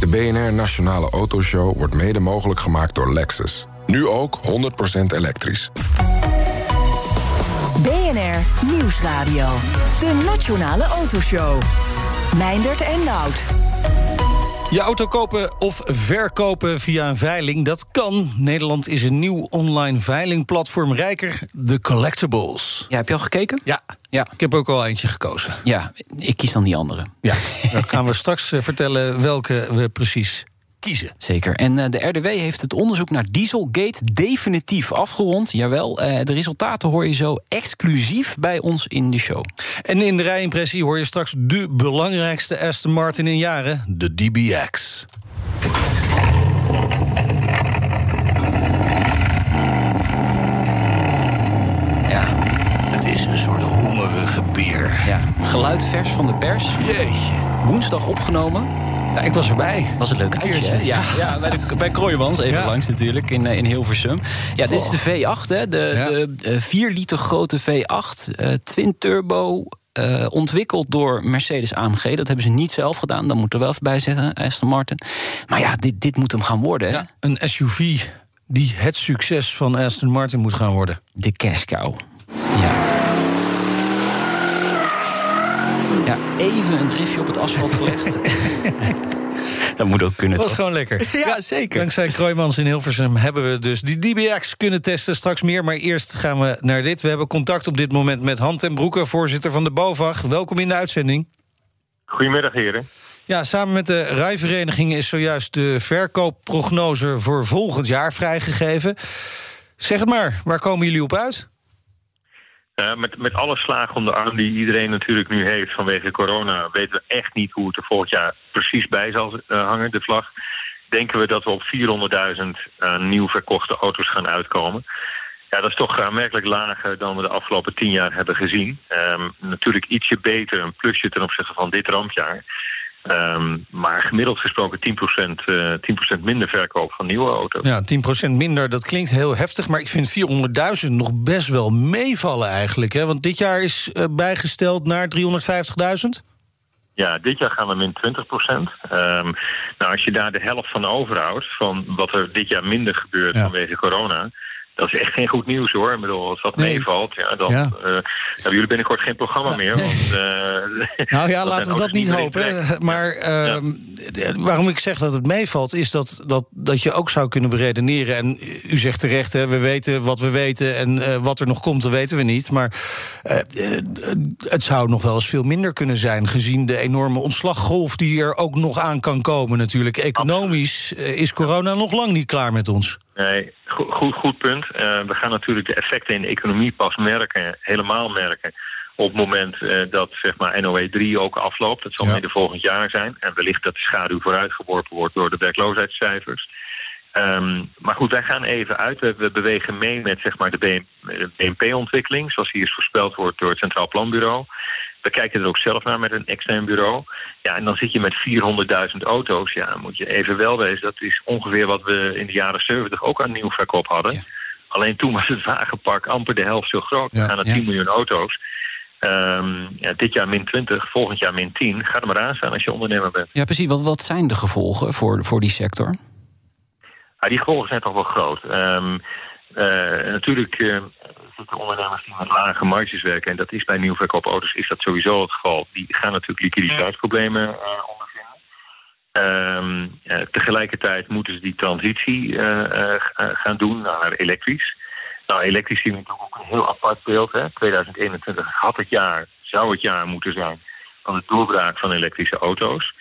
De BNR Nationale Autoshow wordt mede mogelijk gemaakt door Lexus. Nu ook 100% elektrisch. BNR Nieuwsradio. De Nationale Autoshow. Meindert en Nout. Je auto kopen of verkopen via een veiling, dat kan. Nederland is een nieuw online veilingplatform rijker, de Collectibles. Ja, heb je al gekeken? Ja, Ja. ik heb ook al eentje gekozen. Ja, ik kies dan die andere. Ja, dan gaan we straks eh, vertellen welke we precies kiezen. Zeker. En eh, de RDW heeft het onderzoek naar Dieselgate definitief afgerond. Jawel, eh, de resultaten hoor je zo exclusief bij ons in de show. En in de rijimpressie hoor je straks de belangrijkste Aston Martin in jaren, de DBX. Ja, Het is een soort hongerige beer. ja. geluid vers van de pers. Jeetje. Woensdag opgenomen. Ja, ik was erbij. Was een leuk uitje. hè? ja. Ja, bij, de, bij even Ja. langs natuurlijk, in, eh, in Hilversum. Ja, dit is de V8, hè, de, Ja. de eh, 4 liter grote V8, eh, twin turbo... eh, ontwikkeld door Mercedes AMG. Dat hebben ze niet zelf gedaan, dat moet er wel even bij zeggen, Aston Martin. Maar ja, dit, dit moet hem gaan worden, hè? Ja, een SUV die het succes van Aston Martin moet gaan worden. De cash cow. Ja. Ja, even een driftje op het asfalt gelegd. dat moet ook kunnen, Dat was toch? gewoon lekker. Ja, zeker. Dankzij Kroijmans in Hilversum hebben we dus die DBX kunnen testen. Straks meer, maar eerst gaan we naar dit. We hebben contact op dit moment met Han ten Broeke, voorzitter van de BOVAG. Welkom in de uitzending. Goedemiddag, heren. Ja, samen met de rijvereniging is zojuist de verkoopprognose voor volgend jaar vrijgegeven. Zeg het maar, waar komen jullie op uit? Eh, met, met alle slagen om de arm die iedereen natuurlijk nu heeft vanwege corona... weten we echt niet hoe het er volgend jaar precies bij zal eh, hangen, de vlag. Denken we dat we op 400.000 uh, nieuw verkochte auto's gaan uitkomen. Ja, dat is toch aanmerkelijk lager dan we de afgelopen tien jaar hebben gezien. Ehm, natuurlijk ietsje beter, een plusje ten opzichte van dit rampjaar. Ehm, maar gemiddeld gesproken 10%, eh 10 minder verkoop van nieuwe auto's. Ja, 10% minder, dat klinkt heel heftig... maar ik vind 400.000 nog best wel meevallen eigenlijk. Hè? Want dit jaar is eh, bijgesteld naar 350.000. Ja, dit jaar gaan we min 20 procent. nou, als je daar de helft van overhoudt, van wat er dit jaar minder gebeurt Ja. vanwege corona. Dat is echt geen goed nieuws hoor. Ik bedoel, als dat Nee. meevalt, ja, dan Ja. eh, hebben jullie binnenkort geen programma meer. Want, eh, Nou ja, laten we dat niet hopen. trek. Maar ehm, waarom ik zeg dat het meevalt, is dat, dat, dat je ook zou kunnen beredeneren. En u zegt terecht, hè, we weten wat we weten en eh, wat er nog komt, dat weten we niet. Maar eh, eh, het zou nog wel eens veel minder kunnen zijn, gezien de enorme ontslaggolf die er ook nog aan kan komen natuurlijk. Economisch eh, is corona nog lang niet klaar met ons. Nee, goed, goed, punt. Eh, we gaan natuurlijk de effecten in de economie pas merken, helemaal merken. Op het moment eh, dat zeg maar, NOE 3 ook afloopt. Dat zal Ja. midden volgend jaar zijn. En wellicht dat de schaduw vooruitgeworpen wordt door de werkloosheidscijfers. Ehm, maar goed, wij gaan even uit. We, we bewegen mee met zeg maar, de BNP-ontwikkeling, zoals hier is voorspeld wordt door het Centraal Planbureau. We kijken er ook zelf naar met een extern bureau. Ja, en dan zit je met 400.000 auto's. Ja, moet je even wel wezen. Dat is ongeveer wat we in de jaren 70 ook aan nieuw verkoop hadden. Ja. Alleen toen was het wagenpark amper de helft zo groot. We Ja, gaan naar ja. 10 miljoen auto's. Ehm, ja, dit jaar min 20, volgend jaar min 10. Ga er maar aan staan als je ondernemer bent. Ja, precies. Wat, wat zijn de gevolgen voor, voor die sector? Ja, die gevolgen zijn toch wel groot. Ehm, eh, natuurlijk eh, zitten ondernemers die met lage marges werken... en dat is bij nieuwverkoopauto's is dat sowieso het geval. Die gaan natuurlijk liquiditeitsproblemen eh, ondervinden. Ehm, eh, tegelijkertijd moeten ze die transitie eh, gaan doen naar elektrisch. Nou, elektrisch zien we natuurlijk ook een heel apart beeld. Hè. 2021 had het jaar, zou het jaar moeten zijn... van de doorbraak van elektrische auto's.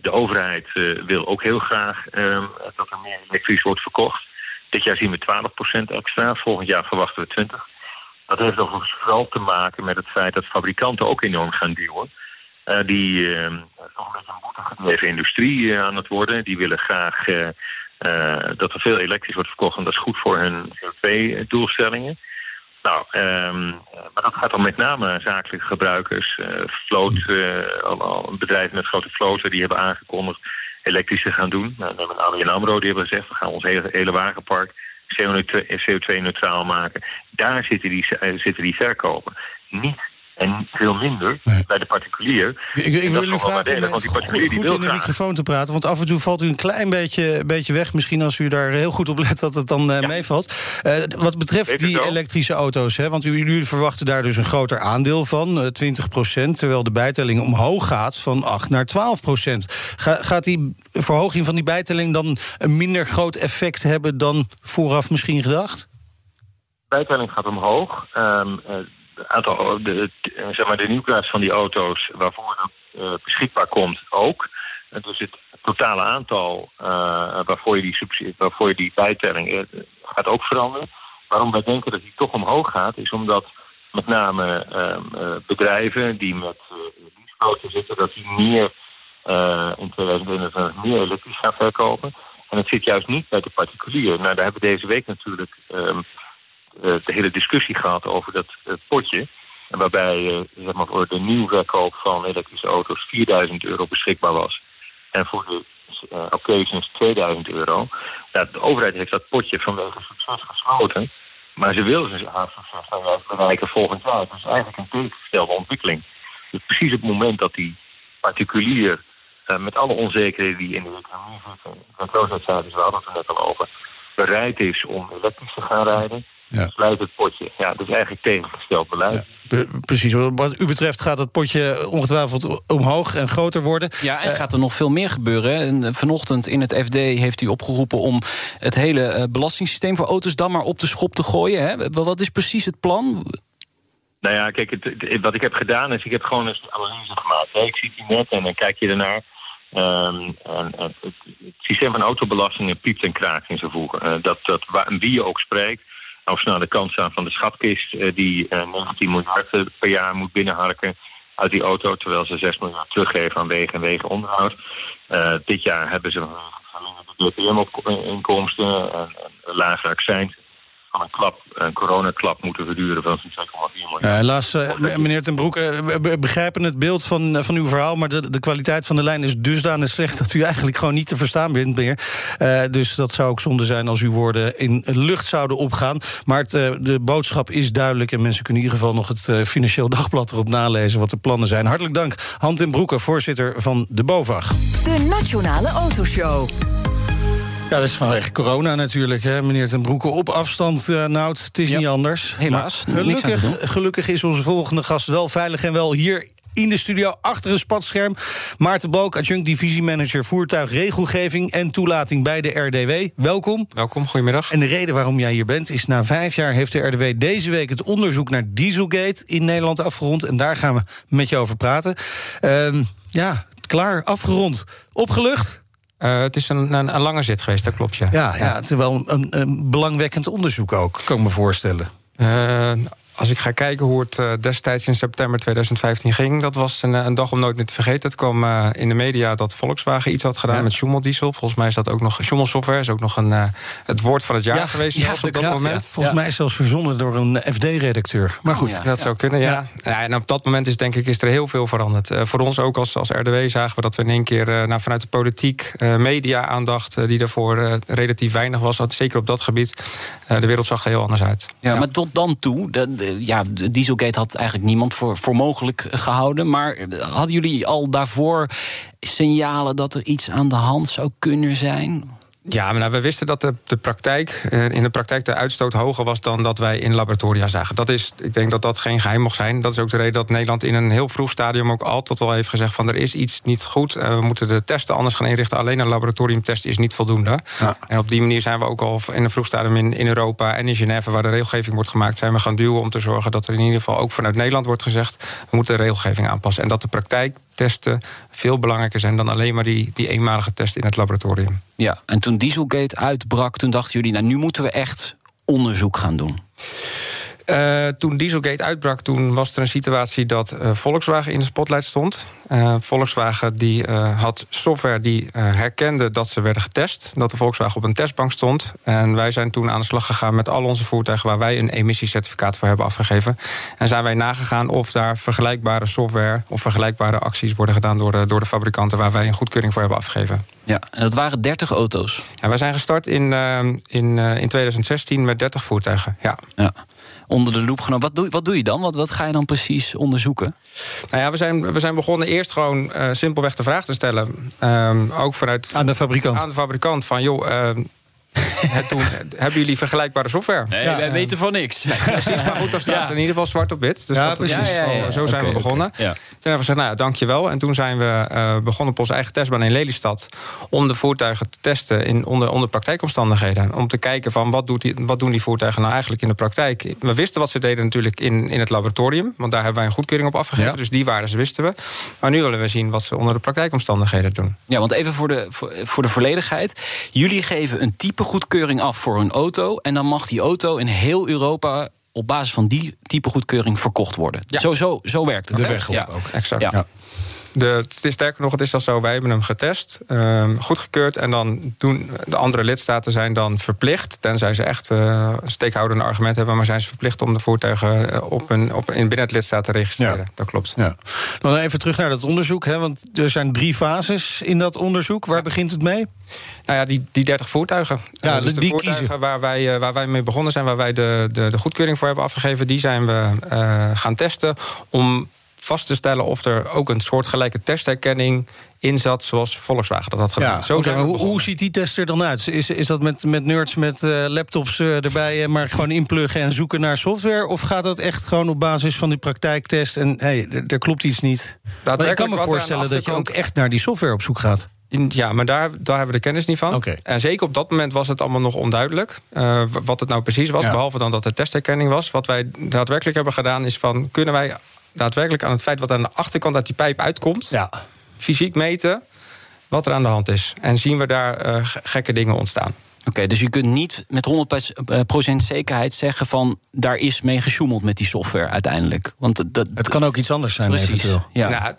De overheid wil ook heel graag ehm, dat er meer elektrisch wordt verkocht. Dit jaar zien we 12% extra, volgend jaar verwachten we 20%. Dat heeft overigens vooral te maken met het feit dat fabrikanten ook enorm gaan duwen. Eh, die ehm, toch een industrie eh, aan het worden. Die willen graag eh, dat er veel elektrisch wordt verkocht. En dat is goed voor hun CO2-doelstellingen. Nou, ehm, maar dat gaat dan met name zakelijke gebruikers. al bedrijven met grote vloten die hebben aangekondigd elektrisch te gaan doen. Nou, dan met ABN AMRO die hebben gezegd, we gaan ons hele, hele wagenpark CO2-neutraal maken. Daar zitten die, eh, zitten die verkopen. Niet En veel minder bij de particulier. Ik, ik wil u vragen om goed, goed in de microfoon te praten. Want af en toe valt u een klein beetje, beetje weg. Misschien als u daar heel goed op let dat het dan uh, meevalt. Uh, wat betreft die elektrische auto's. Hè, want jullie verwachten daar dus een groter aandeel van. Uh, 20 procent. Terwijl de bijtelling omhoog gaat van 8 naar 12 procent. Ga, gaat die verhoging van die bijtelling dan een minder groot effect hebben dan vooraf misschien gedacht? bijtelling gaat omhoog. Um, aantal, de, zeg maar de nieuwklaas van die auto's waarvoor dat uh, beschikbaar komt ook. dus het totale aantal uh, waarvoor, je die subsidie, waarvoor je die bijtelling gaat ook veranderen. Waarom wij denken dat die toch omhoog gaat, is omdat met name uh, bedrijven die met uh, zitten, dat die meer in 2021 meer elektrisch gaan verkopen. En het zit juist niet bij de particulier. Nou, daar hebben we deze week natuurlijk um, eh, de hele discussie gehad over dat eh, potje. Waarbij uh, zeg maar voor de nieuwverkoop van elektrische auto's 4000 euro beschikbaar was. En voor de occasions 2000 euro. Ja, de overheid heeft dat potje vanwege succes gesloten. Maar ze wil ze haar succes bereiken volgend jaar. Dat is eigenlijk een tegengestelde ontwikkeling. Dus precies op het moment dat die particulier met alle onzekerheden die in de economie zitten, werkloosheidscijfers, we hadden het er net al over, bereid is om elektrisch te gaan rijden, ja. sluit het potje. Ja, dat is eigenlijk tegengesteld beleid. Ja, precies. Wat u betreft gaat het potje ongetwijfeld omhoog en groter worden. Ja, en uh, gaat er nog veel meer gebeuren. En eh, vanochtend in het FD heeft u opgeroepen om het hele uh, belastingssysteem voor auto's dan maar op de schop te gooien. Hè? Wat is precies het plan? Nou ja, kijk, het, wat ik heb gedaan is, ik heb gewoon eens een analyse gemaakt. Ik zie die net en dan kijk je ernaar. Um, en, en het, het, systeem van autobelastingen piept en kraakt in zijn voegen. Uh, dat, dat, waar, wie je ook spreekt, of naar de kant staan van de schatkist uh, die uh, eh, 19 miljard eh, per jaar moet binnenharken uit die auto, terwijl ze 6 miljard teruggeven aan wegen en wegenonderhoud. Uh, dit jaar hebben ze verminderde DPM-inkomsten en, en lagere accijns van een klap, een coronaklap moeten verduren van zo'n 2,4 miljoen. Ja, helaas, uh, meneer Ten Broeke, we begrijpen het beeld van, eh, van uw verhaal... maar de, de kwaliteit van de lijn is dusdanig slecht... dat u eigenlijk gewoon niet te verstaan bent meer. Uh, dus dat zou ook zonde zijn als uw woorden in lucht zouden opgaan. Maar het, uh, de boodschap is duidelijk... en mensen kunnen in ieder geval nog het Financieel Dagblad erop nalezen... wat de plannen zijn. Hartelijk dank, Han Ten Broeke, voorzitter van de BOVAG. De Nationale Autoshow. Ja, dat is vanwege corona natuurlijk, hè, meneer Ten Broeke. Op afstand, uh, Nout, het is niet anders. Helaas, gelukkig, gelukkig is onze volgende gast wel veilig en wel hier in de studio achter een spatscherm. Maarten Book, adjunct divisiemanager voertuigregelgeving en toelating bij de RDW. Welkom. Welkom, goedemiddag. En de reden waarom jij hier bent is na vijf jaar heeft de RDW deze week het onderzoek naar Dieselgate in Nederland afgerond. En daar gaan we met je over praten. Uh, ja, klaar, afgerond. Opgelucht? Uh, het is een, een, een, lange zit geweest, dat klopt, ja. Ja, ja het is wel een, een belangwekkend onderzoek ook, kan ik me voorstellen. Uh, als ik ga kijken hoe het uh, destijds in september 2015 ging, dat was een, een, dag om nooit meer te vergeten. Het kwam uh, in de media dat Volkswagen iets had gedaan ja. met Schummeldiesel. Volgens mij is dat ook nog. Schummelsoftware is ook nog een, uh, het woord van het jaar ja, geweest ja, op dat moment. Volgens mij zelfs verzonnen door een FD-redacteur. Maar goed, dat zou kunnen. Ja. en op dat moment is denk ik is er heel veel veranderd. voor ons ook als, als RDW zagen we dat we in één keer nou, vanuit de politiek, media-aandacht, die daarvoor relatief weinig was, zeker op dat gebied, de wereld zag er heel anders uit. Ja, maar tot dan toe. De, ja, Dieselgate had eigenlijk niemand voor, voor mogelijk gehouden. Maar hadden jullie al daarvoor signalen dat er iets aan de hand zou kunnen zijn? Ja, maar nou, we wisten dat de, de praktijk, eh, in de praktijk de uitstoot hoger was dan dat wij in laboratoria zagen. Dat is, ik denk dat dat geen geheim mocht zijn. Dat is ook de reden dat Nederland in een heel vroeg stadium ook altijd al heeft gezegd van er is iets niet goed. Uh, we moeten de testen anders gaan inrichten. Alleen een laboratoriumtest is niet voldoende. Ja. En op die manier zijn we ook al in een vroeg stadium in, in Europa en in Genève, waar de regelgeving wordt gemaakt, zijn we gaan duwen om te zorgen dat er in ieder geval ook vanuit Nederland wordt gezegd, we moeten de regelgeving aanpassen. En dat de praktijk testen veel belangrijker zijn dan alleen maar die, die eenmalige test in het laboratorium. Ja, en toen Dieselgate uitbrak, toen dachten jullie, nou nu moeten we echt onderzoek gaan doen. Uh, toen Dieselgate uitbrak, toen was er een situatie dat uh, Volkswagen in de spotlight stond. Uh, Volkswagen die, had software die herkende dat ze werden getest. Dat de Volkswagen op een testbank stond. En wij zijn toen aan de slag gegaan met al onze voertuigen... waar wij een emissiecertificaat voor hebben afgegeven. En zijn wij nagegaan of daar vergelijkbare software... of vergelijkbare acties worden gedaan door de, door de fabrikanten... waar wij een goedkeuring voor hebben afgegeven. Ja, en dat waren 30 auto's? Ja, wij zijn gestart in, in, in 2016 met 30 voertuigen, ja. ja. Onder de loep genomen. Wat doe, wat doe je dan? Wat, wat ga je dan precies onderzoeken? Nou ja, we zijn, we zijn begonnen eerst gewoon uh, simpelweg de vraag te stellen. Um, ook vanuit. Aan de fabrikant. Aan de fabrikant van joh. Toen, hebben jullie vergelijkbare software? Nee, ja, wij weten van niks. Nee, precies, maar goed, daar staat in ieder geval zwart op wit. Dus ja, dat, precies. Ja, zo zijn okay, we begonnen. Okay, toen hebben we gezegd, nou ja, dankjewel. En toen zijn we uh, begonnen op onze eigen testbaan in Lelystad... om de voertuigen te testen in, onder, onder praktijkomstandigheden. Om te kijken van wat, doet die, wat doen die voertuigen nou eigenlijk in de praktijk. We wisten wat ze deden natuurlijk in, in het laboratorium. Want daar hebben wij een goedkeuring op afgegeven. Dus die waarden wisten we. Maar nu willen we zien wat ze onder de praktijkomstandigheden doen. Ja, want even voor de, voor, voor de volledigheid. Jullie geven een type goedkeuring af voor een auto. En dan mag die auto in heel Europa op basis van die type goedkeuring verkocht worden. Ja. Zo, zo, zo werkt het. De weg ja. ook. Exact. Ja. De, het is sterker nog, het is al zo, wij hebben hem getest, um, goedgekeurd... en dan doen de andere lidstaten zijn dan verplicht... tenzij ze echt uh, steekhoudende argumenten hebben... maar zijn ze verplicht om de voertuigen op een, op, in binnen het lidstaat te registreren. Ja. Dat klopt. Ja. Dan even terug naar dat onderzoek, hè, want er zijn drie fases in dat onderzoek. Waar begint het mee? Nou ja, die, die 30 voertuigen. Ja, uh, dus de die voertuigen kiezen. waar wij, uh, waar wij mee begonnen zijn... waar wij de, de, de goedkeuring voor hebben afgegeven... die zijn we uh, gaan testen om vast te stellen of er ook een soortgelijke testherkenning in zat, zoals Volkswagen dat had gedaan. Ja, Zo zijn hoe, hoe, ziet die test er dan uit? Is, is dat met, met nerds met uh, laptops uh, erbij, maar gewoon inpluggen en zoeken naar software? Of gaat dat echt gewoon op basis van die praktijktest en hey, er klopt iets niet? Maar ik kan me voorstellen dat je ook echt naar die software op zoek gaat. Ja, maar daar, daar hebben we de kennis niet van. Okay. En zeker op dat moment was het allemaal nog onduidelijk. Uh, wat het nou precies was, ja. behalve dan dat er testherkenning was. Wat wij daadwerkelijk hebben gedaan is van... kunnen wij daadwerkelijk aan het feit wat aan de achterkant uit die pijp uitkomt... Ja. fysiek meten wat er aan de hand is. En zien we daar uh, gekke dingen ontstaan. Oké, okay, dus je kunt niet met 100% zekerheid zeggen van daar is mee gesjoemeld met die software uiteindelijk. Want dat, het kan ook iets anders zijn, precies, eventueel. Ja. Nou,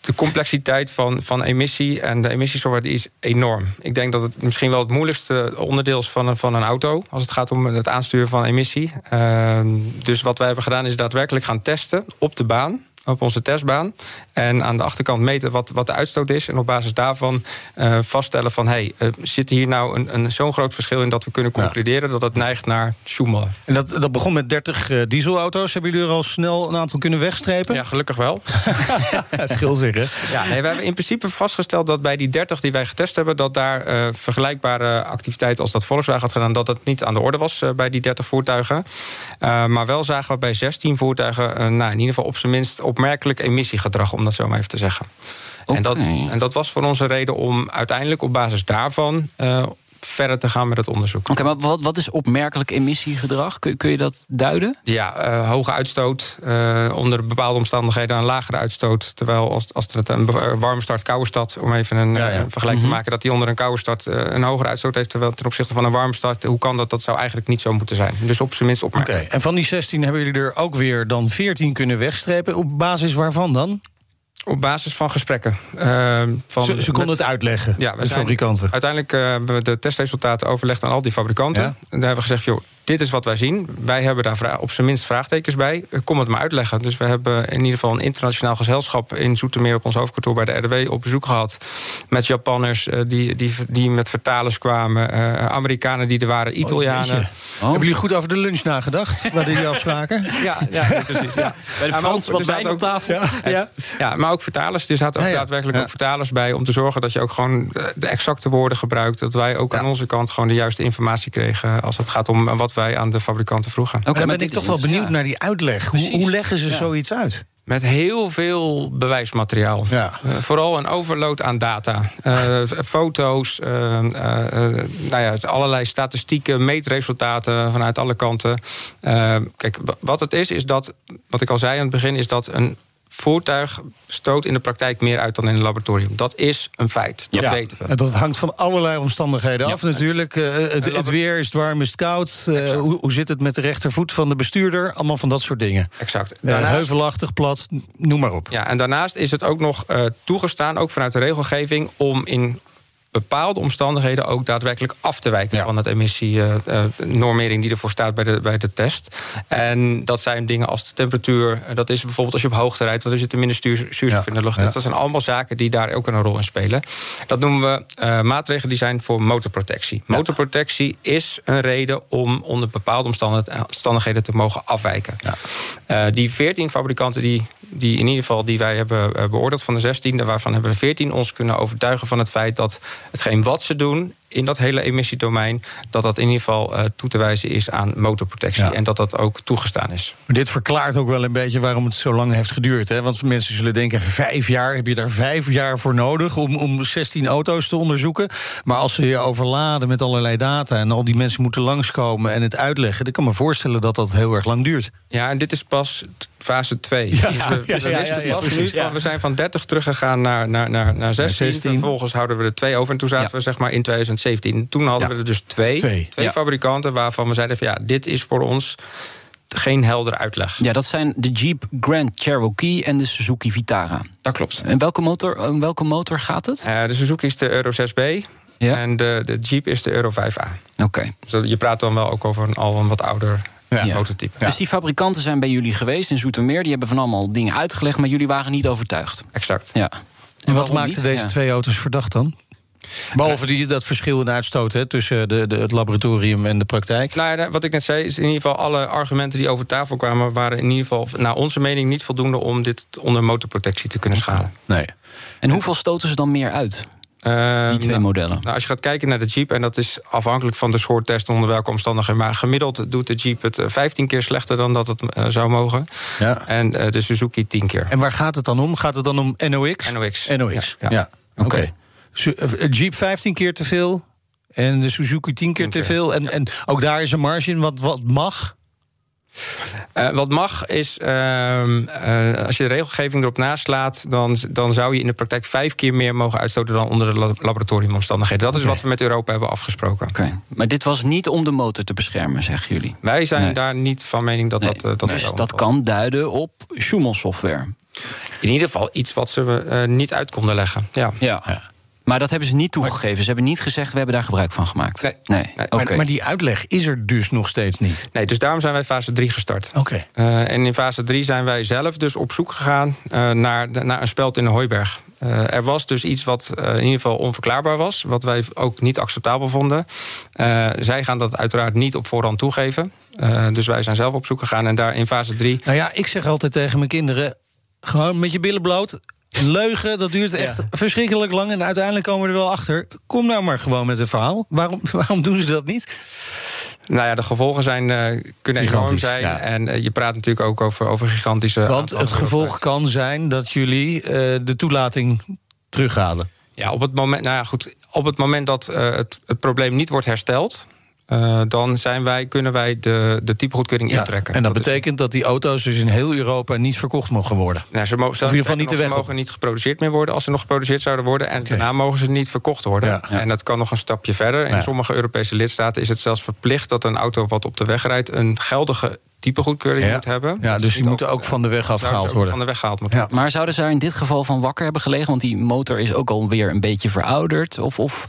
de complexiteit van, van emissie en de emissiesoftware is enorm. Ik denk dat het misschien wel het moeilijkste onderdeel is van een, van een auto als het gaat om het aansturen van emissie. Uh, dus wat wij hebben gedaan is daadwerkelijk gaan testen op de baan op onze testbaan. En aan de achterkant meten wat, wat de uitstoot is. En op basis daarvan uh, vaststellen van... hey, uh, zit hier nou een, een, zo'n groot verschil in dat we kunnen concluderen... Ja. dat het neigt naar sjoemelen. En dat, dat begon met 30 uh, dieselauto's. Hebben jullie er al snel een aantal kunnen wegstrepen? Ja, gelukkig wel. Schil zich, hè? Ja, nee, we hebben in principe vastgesteld dat bij die 30 die wij getest hebben... dat daar vergelijkbare activiteiten als dat Volkswagen had gedaan... dat dat niet aan de orde was bij die 30 voertuigen. maar wel zagen we bij 16 voertuigen... nou, in ieder geval op zijn minst opmerkelijk emissiegedrag... om dat zo maar even te zeggen. Okay. En, dat, en dat was voor onze reden om uiteindelijk op basis daarvan... Uh, verder te gaan met het onderzoek. Oké, okay, maar wat, wat is opmerkelijk emissiegedrag? Kun, kun je dat duiden? Ja, uh, hoge uitstoot. Uh, onder bepaalde omstandigheden een lagere uitstoot. Terwijl als, als het een warme start, koude stad... om even een, ja, ja. een vergelijking mm -hmm. te maken... dat die onder een koude start uh, een hogere uitstoot heeft... terwijl ten opzichte van een warme start... hoe kan dat? Dat zou eigenlijk niet zo moeten zijn. Dus op zijn minst opmerkelijk. Oké, okay. en van die 16 hebben jullie er ook weer dan 14 kunnen wegstrepen. Op basis waarvan dan? Op basis van gesprekken. Uh, van ze, ze konden het uitleggen, ja, de fabrikanten. Uiteindelijk uh, hebben we de testresultaten overlegd aan al die fabrikanten. Ja? En daar hebben we gezegd, joh, dit is wat wij zien. Wij hebben daar op zijn minst vraagtekens bij. Kom het maar uitleggen. Dus we hebben in ieder geval een internationaal gezelschap... in Zoetermeer op ons hoofdkantoor bij de RDW op bezoek gehad. Met Japanners uh, die, die, die met vertalers kwamen. Uh, Amerikanen die er waren, Italianen. Oh, oh. Hebben jullie goed over de lunch nagedacht? bij die afspraken? ja, ja, precies. Ja. Bij de Frans wat wijn op tafel. Ja. Ja. ja, maar ook vertalers. Er zaten ook daadwerkelijk ook vertalers bij... om te zorgen dat je ook gewoon de exacte woorden gebruikt. Dat wij ook aan onze kant gewoon de juiste informatie kregen... als het gaat om wat wij aan de fabrikanten vroegen. Oké, okay, maar ben ik toch wel benieuwd ja. naar die uitleg. Hoe, hoe, leggen ze ja. zoiets uit? Met heel veel bewijsmateriaal. Ja. Uh, vooral een overload aan data. Uh, foto's, uh, nou ja, allerlei statistieken, meetresultaten vanuit alle kanten. kijk, wat het is, is dat, wat ik al zei aan het begin, is dat een voertuig stoot in de praktijk meer uit dan in een laboratorium. Dat is een feit. Dat ja, weten we. En dat hangt van allerlei omstandigheden ja. af natuurlijk. Uh, het, het, weer, is het warm, is het koud? Uh, hoe, hoe, zit het met de rechtervoet van de bestuurder? Allemaal van dat soort dingen. Exact. Daarnaast, uh, heuvelachtig, plat, noem maar op. Ja, en daarnaast is het ook nog toegestaan, ook vanuit de regelgeving... om in bepaalde omstandigheden ook daadwerkelijk af te wijken van het emissienormering die ervoor staat bij de, bij de test. En dat zijn dingen als de temperatuur. Dat is bijvoorbeeld als je op hoogte rijdt, dan zit er minder stuur, zuurstof in de lucht. Dat zijn allemaal zaken die daar ook een rol in spelen. Dat noemen we uh, maatregelen die zijn voor motorprotectie. Motorprotectie is een reden om onder bepaalde omstandigheden te mogen afwijken. Uh, die 14 fabrikanten die, die in ieder geval die wij hebben beoordeeld van de 16, waarvan hebben we 14 ons kunnen overtuigen van het feit dat hetgeen wat ze doen in dat hele emissiedomein, dat dat in ieder geval uh, toe te wijzen is aan motorprotectie. Ja. En dat dat ook toegestaan is. Maar dit verklaart ook wel een beetje waarom het zo lang heeft geduurd. Hè? Want mensen zullen denken: vijf jaar, heb je daar vijf jaar voor nodig om, om 16 auto's te onderzoeken? Maar als ze je overladen met allerlei data en al die mensen moeten langskomen en het uitleggen, dan kan me voorstellen dat dat heel erg lang duurt. Ja, en dit is pas fase 2. Ja, dus we, ja, ja, ja, van, we zijn van 30 teruggegaan naar, naar, naar, naar 16. 16. Vervolgens houden we er twee over. En toen zaten we zeg maar in 2017. Toen hadden we er dus twee. Twee, twee fabrikanten waarvan we zeiden van ja, dit is voor ons geen helder uitleg. Ja, dat zijn de Jeep Grand Cherokee en de Suzuki Vitara. Dat klopt. En welke motor, uh, welke motor gaat het? Uh, de Suzuki is de Euro 6B. Ja. En de, de Jeep is de Euro 5A. Oké. Okay. Dus je praat dan wel ook over een, al een wat ouder ja. prototype. Dus die fabrikanten zijn bij jullie geweest in Zoetermeer. Die hebben van allemaal dingen uitgelegd, maar jullie waren niet overtuigd. Exact. Ja. En, en wat maakte deze twee auto's verdacht dan? Behalve die, dat verschil in uitstoot hè, tussen de, de, het laboratorium en de praktijk. Nou ja, wat ik net zei, is in ieder geval alle argumenten die over tafel kwamen, waren in ieder geval, naar onze mening, niet voldoende om dit onder motorprotectie te kunnen schalen. Nee. En hoeveel stoten ze dan meer uit? Uh, die twee nou, modellen. Nou, als je gaat kijken naar de Jeep, en dat is afhankelijk van de soort test onder welke omstandigheden, maar gemiddeld doet de Jeep het 15 keer slechter dan dat het uh, zou mogen. Ja. En uh, de Suzuki 10 keer. En waar gaat het dan om? Gaat het dan om NOx? NOx. NOx, ja. ja. Oké. Okay. Okay. Jeep 15 keer te veel en de Suzuki 10 keer, 10 keer. te veel. En, ja. en ook daar is een marge in wat, wat mag. Uh, wat mag is, uh, uh, als je de regelgeving erop naslaat... Dan, dan zou je in de praktijk vijf keer meer mogen uitstoten... dan onder de laboratoriumomstandigheden. Dat okay. is wat we met Europa hebben afgesproken. Okay. Maar dit was niet om de motor te beschermen, zeggen jullie? Wij zijn nee. daar niet van mening dat nee. dat... dat dus dat kan duiden op Schumann-software? In ieder geval iets wat ze niet uit konden leggen, ja. ja. ja. Maar dat hebben ze niet toegegeven. Ze hebben niet gezegd, we hebben daar gebruik van gemaakt. Nee. nee. nee. Okay. Maar, maar, die uitleg is er dus nog steeds niet? Nee, dus daarom zijn wij fase 3 gestart. Oké. Okay. Uh, en in fase 3 zijn wij zelf dus op zoek gegaan uh, naar, naar een speld in de hooiberg. Uh, er was dus iets wat in ieder geval onverklaarbaar was. Wat wij ook niet acceptabel vonden. zij gaan dat uiteraard niet op voorhand toegeven. dus wij zijn zelf op zoek gegaan. En daar in fase 3... Nou ja, ik zeg altijd tegen mijn kinderen... gewoon met je billen bloot leugen, dat duurt echt ja. verschrikkelijk lang. En uiteindelijk komen we er wel achter. Kom nou maar gewoon met een verhaal. Waarom, waarom doen ze dat niet? Nou ja, de gevolgen zijn, uh, kunnen enorm zijn. Ja. En uh, je praat natuurlijk ook over, over gigantische... Want het gevolg kan zijn dat jullie uh, de toelating terughalen. Ja, op het moment, nou ja, goed, op het moment dat het, het probleem niet wordt hersteld... Uh, dan zijn wij, kunnen wij de, de typegoedkeuring ja, intrekken. En dat, dat betekent is... dat die auto's dus in heel Europa niet verkocht mogen worden? Nou, ze, mogen, of in ieder geval niet ze mogen niet geproduceerd meer worden als ze nog geproduceerd zouden worden. En okay. daarna mogen ze niet verkocht worden. Ja, ja. En dat kan nog een stapje verder. In sommige Europese lidstaten is het zelfs verplicht dat een auto wat op de weg rijdt een geldige typegoedkeuring ja. moet hebben. Ja, dus die moeten ook van de weg afgehaald worden. Van de weg gehaald moeten ja. Maar zouden ze daar in dit geval van wakker hebben gelegen? Want die motor is ook alweer een beetje verouderd. Of, of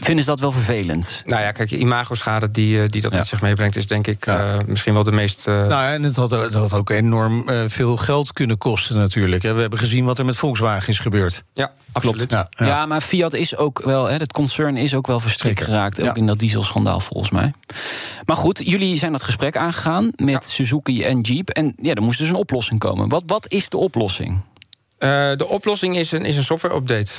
vinden ze dat wel vervelend? Nou ja, kijk, imagoschade die, die dat ja. met zich meebrengt... is denk ik ja. uh, misschien wel de meest... Uh... Nou ja, en het had, het had ook enorm uh, veel geld kunnen kosten natuurlijk. We hebben gezien wat er met Volkswagen is gebeurd. Ja, absoluut. Ja, ja. maar Fiat is ook wel... Hè, het concern is ook wel verstrikt geraakt. Ook in dat dieselschandaal volgens mij. Maar goed, jullie zijn dat gesprek aangegaan met Suzuki en Jeep. En ja, er moest dus een oplossing komen. Wat, wat is de oplossing? Uh, de oplossing is een, is een software-update.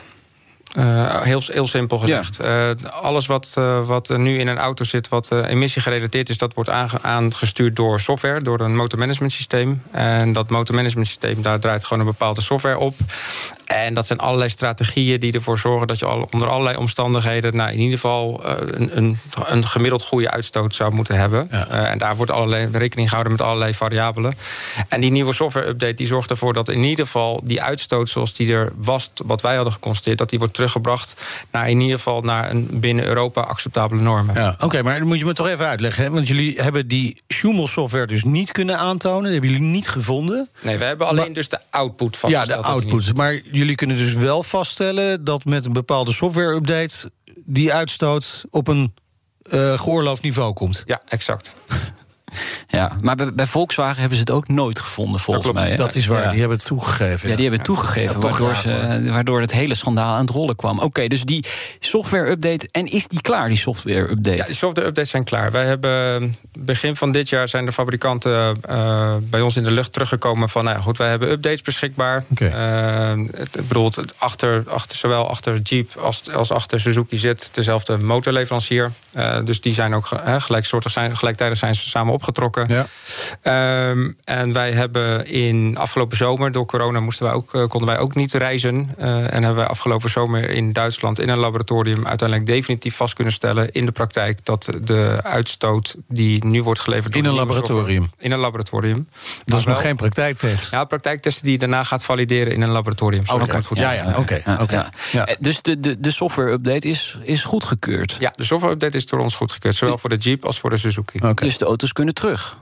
Uh, heel, heel simpel gezegd. Ja. Uh, alles wat, uh, wat er nu in een auto zit, wat emissiegerelateerd is, dat wordt aange aangestuurd door software, door een motormanagement systeem. En dat motormanagement systeem, daar draait gewoon een bepaalde software op. En dat zijn allerlei strategieën die ervoor zorgen dat je al onder allerlei omstandigheden, nou, in ieder geval een, een, een gemiddeld goede uitstoot zou moeten hebben. Ja. en daar wordt allerlei rekening gehouden met allerlei variabelen. En die nieuwe software-update die zorgt ervoor dat in ieder geval die uitstoot zoals die er was, wat wij hadden geconstateerd, dat die wordt teruggebracht naar in ieder geval naar een binnen Europa acceptabele normen. Ja, Oké, okay, maar dan moet je me toch even uitleggen. Hè? Want jullie hebben die Schumel-software dus niet kunnen aantonen. Dat hebben jullie niet gevonden. Nee, we hebben alleen maar, dus de output vastgesteld. Ja, de output. Maar jullie kunnen dus wel vaststellen dat met een bepaalde software-update die uitstoot op een uh, geoorloofd niveau komt. Ja, exact. Ja, maar bij, bij, Volkswagen hebben ze het ook nooit gevonden, volgens dat mij. Hè? Dat is waar, die hebben het toegegeven. Ja, die hebben het toegegeven, waardoor, ze, waardoor het hele schandaal aan het rollen kwam. Oké, dus die software-update, en is die klaar, die software-update? Ja, die software-updates zijn klaar. Wij hebben begin van dit jaar zijn de fabrikanten uh, bij ons in de lucht teruggekomen van... nou ja, goed, wij hebben updates beschikbaar. Okay. Uh, het, bedoelt, achter, achter, zowel achter Jeep als, als achter Suzuki zit dezelfde motorleverancier. Uh, dus die zijn ook gelijksoortig, zijn, gelijktijdig zijn ze samen opgetrokken. Ja. Um, en wij hebben in afgelopen zomer, door corona moesten wij ook, uh, konden wij ook niet reizen. Uh, en hebben wij afgelopen zomer in Duitsland in een laboratorium uiteindelijk definitief vast kunnen stellen in de praktijk dat de uitstoot die nu wordt geleverd in een laboratorium. Software, in een laboratorium. Dat is wel, nog geen praktijktest. Ja, praktijktesten die je daarna gaat valideren in een laboratorium. Oké, okay. goed. Ja, ja, oké. Okay. Ja, okay. ja. ja. Dus de, de, de software-update is, is goedgekeurd? Ja, de software-update is door ons goedgekeurd. Zowel voor de Jeep als voor de Suzuki. Dus de auto's kunnen terug?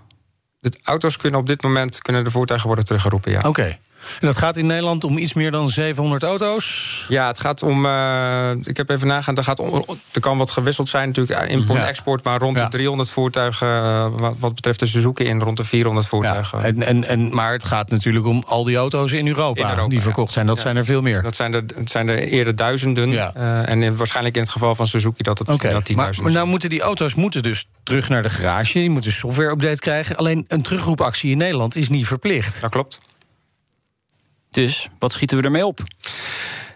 De auto's kunnen op dit moment kunnen de voertuigen worden teruggeroepen, ja. Oké. Okay. En dat gaat in Nederland om iets meer dan 700 auto's? Ja, het gaat om. Uh, ik heb even nagaan. Er, gaat om, er kan wat gewisseld zijn, natuurlijk. Import-export, ja. maar rond ja. de 300 voertuigen. Uh, wat, wat, betreft de Suzuki in rond de 400 voertuigen. Ja. En, en, en, maar het gaat natuurlijk om al die auto's in Europa, in Europa die verkocht zijn. Dat zijn er veel meer. Dat zijn er, zijn er eerder duizenden. Uh, en in, waarschijnlijk in het geval van Suzuki dat het okay. dat maar, maar nou moeten die auto's moeten dus terug naar de garage. Die moeten software-update krijgen. Alleen een terugroepactie in Nederland is niet verplicht. Dat klopt. Dus wat schieten we ermee op?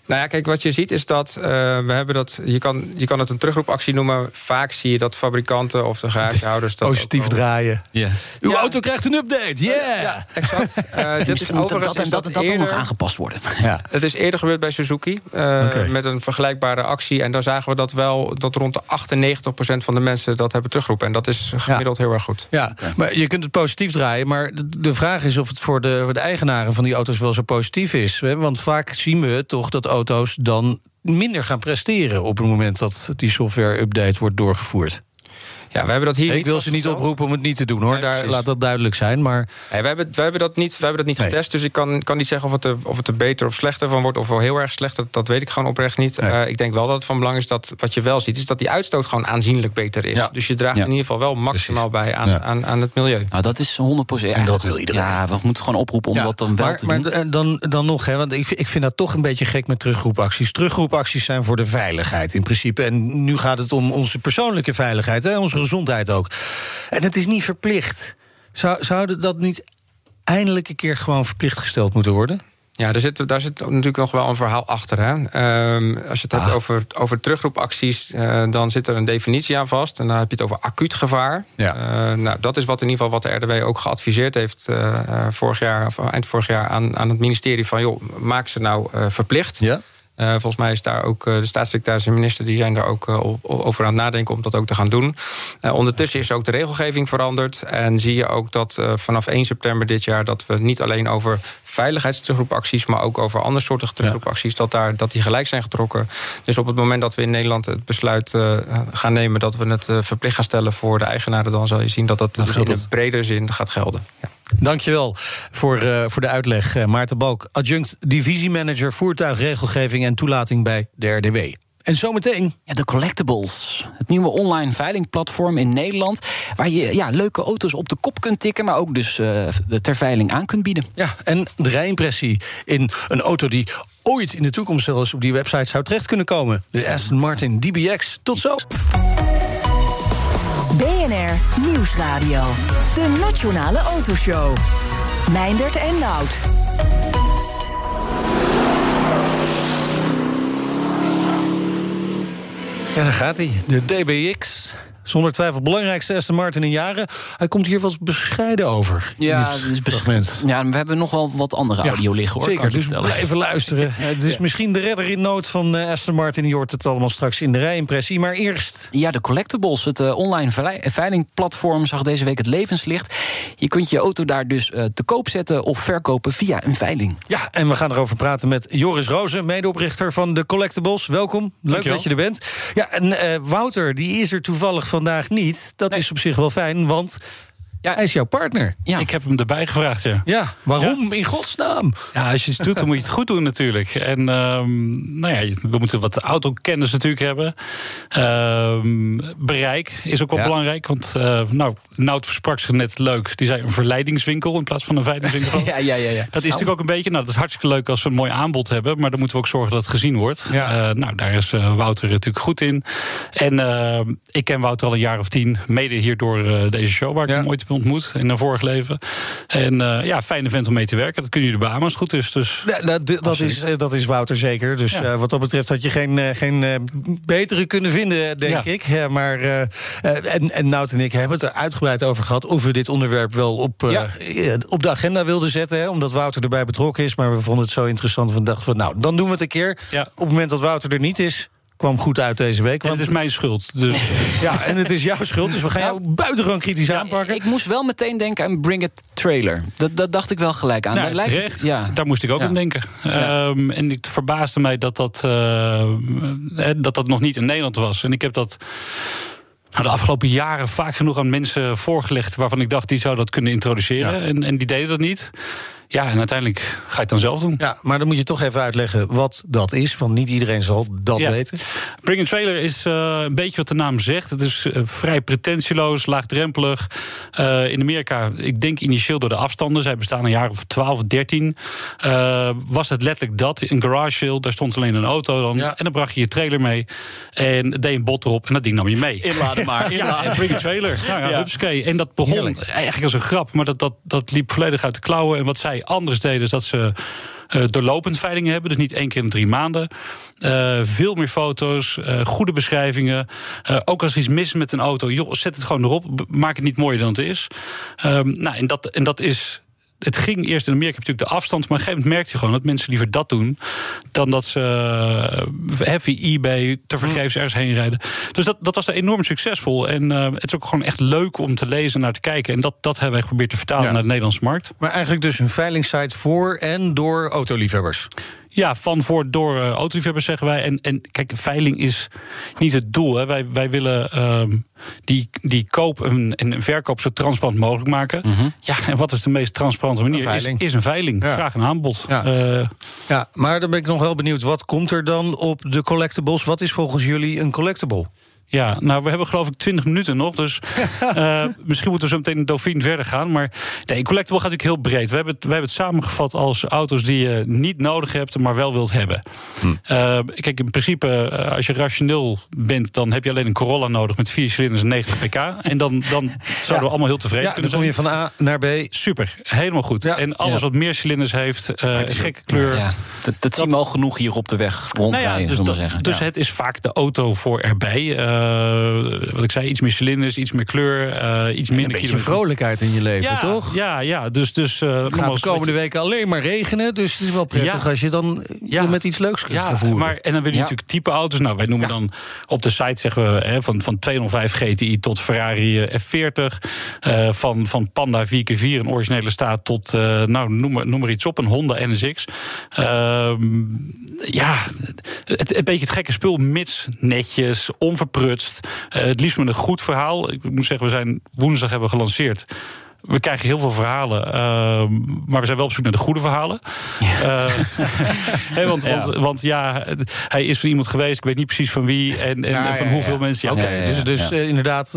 Nou ja, kijk, wat je ziet is dat uh, we hebben dat. Je kan, je kan het een terugroepactie noemen. Vaak zie je dat fabrikanten of de garagehouders. Dat Positief draaien. Yeah. Uw ja. auto krijgt een update. Yeah! Ja, exact. Uh, dit is overigens dat en dat, en dat, eerder, nog aangepast worden. Ja. Het is eerder gebeurd bij Suzuki. Uh, okay. Met een vergelijkbare actie. En daar zagen we dat wel dat rond de 98% van de mensen dat hebben teruggeroepen. En dat is gemiddeld ja. heel erg goed. Ja, okay. maar je kunt het positief draaien. Maar de vraag is of het voor de, voor de eigenaren van die auto's wel zo positief is. Want vaak zien we toch dat auto's dan minder gaan presteren op het moment dat die software-update wordt doorgevoerd. Ja, we hebben dat hier ik niet wil ze niet oproepen om het niet te doen, hoor. Nee, Daar laat dat duidelijk zijn. Maar... Nee, we, hebben, we hebben dat niet, we hebben dat niet nee. getest. Dus ik kan, kan niet zeggen of het, er, of het er beter of slechter van wordt. Of wel heel erg slecht. Dat, dat weet ik gewoon oprecht niet. Nee. Uh, ik denk wel dat het van belang is dat wat je wel ziet... is dat die uitstoot gewoon aanzienlijk beter is. Ja. Dus je draagt ja. in ieder geval wel maximaal Precies. bij aan, ja. aan, aan het milieu. Nou, dat is 100 procent. En dat wil iedereen. Ja, we moeten gewoon oproepen om dat dan wel maar, te maar doen. Maar dan, dan nog, hè, want ik, ik vind dat toch een beetje gek met terugroepacties. Terugroepacties zijn voor de veiligheid in principe. En nu gaat het om onze persoonlijke veiligheid, hè, onze gezondheid ook. En het is niet verplicht. Zou, zou dat niet eindelijk een keer gewoon verplicht gesteld moeten worden? Ja, daar zit, daar zit natuurlijk nog wel een verhaal achter. Hè? Um, als je het hebt ah. over, over terugroepacties, uh, dan zit er een definitie aan vast. En dan heb je het over acuut gevaar. Ja. Uh, nou, dat is wat in ieder geval wat de RDW ook geadviseerd heeft uh, vorig jaar, of eind vorig jaar aan, aan het ministerie van joh, maak ze nou verplicht. Ja. Uh, volgens mij is daar ook uh, de staatssecretaris en minister... die zijn daar ook uh, over aan het nadenken om dat ook te gaan doen. Ondertussen is ook de regelgeving veranderd. En zie je ook dat vanaf 1 september dit jaar... dat we niet alleen over veiligheidsterugroepacties... maar ook over andere soorten terugroepacties... Ja. Dat, daar, dat die gelijk zijn getrokken. Dus op het moment dat we in Nederland het besluit gaan nemen... dat we het verplicht gaan stellen voor de eigenaren... dan zal je zien dat dat in een bredere zin gaat gelden. Ja. Dankjewel voor, uh, voor de uitleg, Maarten Balk, adjunct divisiemanager voertuigregelgeving en toelating bij de RDW. En zometeen. Ja, de Collectibles. Het nieuwe online veilingplatform in Nederland. Waar je ja, leuke auto's op de kop kunt tikken. Maar ook dus uh, ter veiling aan kunt bieden. Ja, en de rijimpressie in een auto die ooit in de toekomst zelfs op die website zou terecht kunnen komen. De Aston Martin DBX. Tot zo. BNR Nieuwsradio. De Nationale Autoshow. Meindert en Nout. Ja, daar gaat hij. De DBX. Zonder twijfel het belangrijkste Aston Martin in jaren. Hij komt hier wat bescheiden over. Ja, dat is bescheiden. Ja, we hebben nog wel wat andere audio ja, liggen hoor. Zeker, dus blijven luisteren. Het is misschien de redder in nood van Aston Martin. Je hoort het allemaal straks in de rijimpressie. Maar eerst. Ja, de Collectibles. Het uh, online veilingplatform zag deze week het levenslicht. Je kunt je auto daar dus uh, te koop zetten of verkopen via een veiling. Ja, en we gaan erover praten met Joris Rozen, medeoprichter van de Collectibles. Welkom. Leuk Dankjewel. dat je er bent. Ja, en Wouter, die is er toevallig vandaag niet. Dat nee. is op zich wel fijn, want Ja. Hij is jouw partner. Ja. Ik heb hem erbij gevraagd, ja. Ja, waarom in godsnaam? Ja, als je iets doet, dan moet je het goed doen natuurlijk. En ehm, nou ja, we moeten wat autokennis natuurlijk hebben. Ehm, bereik is ook wel Ja. belangrijk. Want uh, nou, Nout sprak zich net leuk. Die zei een verleidingswinkel in plaats van een veilingswinkel. Ja, ja, ja, ja. Dat is natuurlijk ook een beetje, nou, dat is hartstikke leuk als we een mooi aanbod hebben. Maar dan moeten we ook zorgen dat het gezien wordt. Ja. Eh, nou, daar is eh, Wouter natuurlijk goed in. En ik ken Wouter al een jaar of tien, mede hierdoor eh, deze show, waar ik hem ooit heb ontmoet in een vorig leven. En eh, ja, fijne vent om mee te werken. Dat jullie beamen als het goed is. Dus Ja, dat, is, eh, dat is Wouter zeker. Dus Ja. eh, wat dat betreft had je geen, geen betere kunnen vinden, denk Ja. ik. Ja, maar, en, en Nout en ik hebben het er uitgebreid over gehad... of we dit onderwerp wel op, op de agenda wilden zetten. Hè, omdat Wouter erbij betrokken is. Maar we vonden het zo interessant. We dachten van, nou, dan doen we het een keer. Ja. Op het moment dat Wouter er niet is... kwam goed uit deze week. en Want, het is mijn schuld. Dus Ja, en het is jouw schuld. Dus we gaan jou buitengewoon kritisch aanpakken. Ik moest wel meteen denken aan Bring It trailer. Dat, dat dacht ik wel gelijk aan. Nou, Daar lijkt het- terecht. ja. Daar moest ik ook Ja. aan denken. Ja. Ehm, en het verbaasde mij dat dat, eh, eh, dat dat nog niet in Nederland was. En ik heb dat nou, de afgelopen jaren vaak genoeg aan mensen voorgelegd... waarvan ik dacht, die zouden dat kunnen introduceren. Ja. En, en die deden dat niet. Ja, en uiteindelijk ga je het dan zelf doen. Ja, maar dan moet je toch even uitleggen wat dat is. Want niet iedereen zal dat Ja. weten. Bring a Trailer is eh, een beetje wat de naam zegt. Het is eh, vrij pretentieloos, laagdrempelig. Eh, in Amerika, ik denk initieel door de afstanden... zij bestaan een jaar of 12, 13... eh, was het letterlijk dat. Een garage sale, daar stond alleen een auto dan. Ja. En dan bracht je je trailer mee. En deed een bot erop en dat ding nam je mee. Inladen maar. Ja, inladen. en Bring a Trailer. Nou ja, Ja. En dat begon Heerlijk. eigenlijk als een grap, maar dat, dat, dat liep volledig uit de klauwen. En wat zij anders deden, is dat ze eh, doorlopend veilingen hebben. Dus niet één keer in drie maanden. Eh, veel meer foto's, eh, goede beschrijvingen. Ook als er iets mis is met een auto, joh, zet het gewoon erop. Maak het niet mooier dan het is. Ehm, nou, en dat, en dat is het ging eerst in Amerika natuurlijk de afstand, maar op een gegeven moment merkte je gewoon dat mensen liever dat doen dan dat ze uh, via eBay te vergeefs ergens heen rijden. Dus dat, dat was er enorm succesvol. En uh, het is ook gewoon echt leuk om te lezen en naar te kijken. En dat, dat hebben wij geprobeerd te vertalen Ja. naar de Nederlandse markt. Maar eigenlijk dus een veilingssite voor en door autoliefhebbers. Ja, van voor door uh, autoliefhebbers zeggen wij. En, en kijk, veiling is niet het doel. Hè. Wij, wij willen uh, die, die koop en, en verkoop zo transparant mogelijk maken. Mhm. Ja, en wat is de meest transparante manier? Een veiling. Is, is een veiling. Ja. Vraag en aanbod. Ja. Uh, ja, maar dan ben ik nog wel benieuwd. Wat komt er dan op de collectibles? Wat is volgens jullie een collectible? Ja, nou, we hebben geloof ik 20 minuten nog. Dus uh, misschien moeten we zo meteen een Dauphine verder gaan. Maar nee, collectible gaat natuurlijk heel breed. We hebben het, we hebben het samengevat als auto's die je niet nodig hebt, maar wel wilt hebben. Hm. Uh, kijk, in principe, uh, als je rationeel bent, dan heb je alleen een Corolla nodig met vier cilinders en 90 pk. En dan, dan zouden we allemaal heel tevreden ja, kunnen dan zijn. kom je van A naar B. Super, helemaal goed. Ja. En alles Ja. wat meer cilinders heeft, uh, gekke kleur. Ja, dat, dat zien we al genoeg hier op de weg rondrijden, Nou ja, dus zullen we dat- zeggen. dus Ja. het is vaak de auto voor erbij. Uh, wat ik zei, iets meer cilinders, iets meer kleur, uh, iets minder Een beetje vrolijkheid in je leven, ja, toch? Ja, ja, dus... dus uh, Het gaat de komende weken alleen maar regenen. Dus het is wel prettig Ja. als je dan Ja. met iets leuks kunt Ja, vervoeren. maar en dan wil je natuurlijk type auto's. Nou, wij noemen dan op de site zeggen we hè, van, van 205 GTI tot Ferrari eh, F40. eh, van, van Panda 4x4 in originele staat tot, eh, nou, noem maar, noem maar iets op, een Honda NSX. Ehm, ja, het, een beetje het gekke spul, mits netjes, onverprutst. Eh, het liefst met een goed verhaal. Ik moet zeggen, we zijn woensdag hebben we gelanceerd. We krijgen heel veel verhalen, uh, maar we zijn wel op zoek naar de goede verhalen. Ja. Uh, he, want, ja. Want, want, ja, hij is van iemand geweest, ik weet niet precies van wie en, en, ja, en van hoeveel mensen. Okay, dus, dus uh, inderdaad,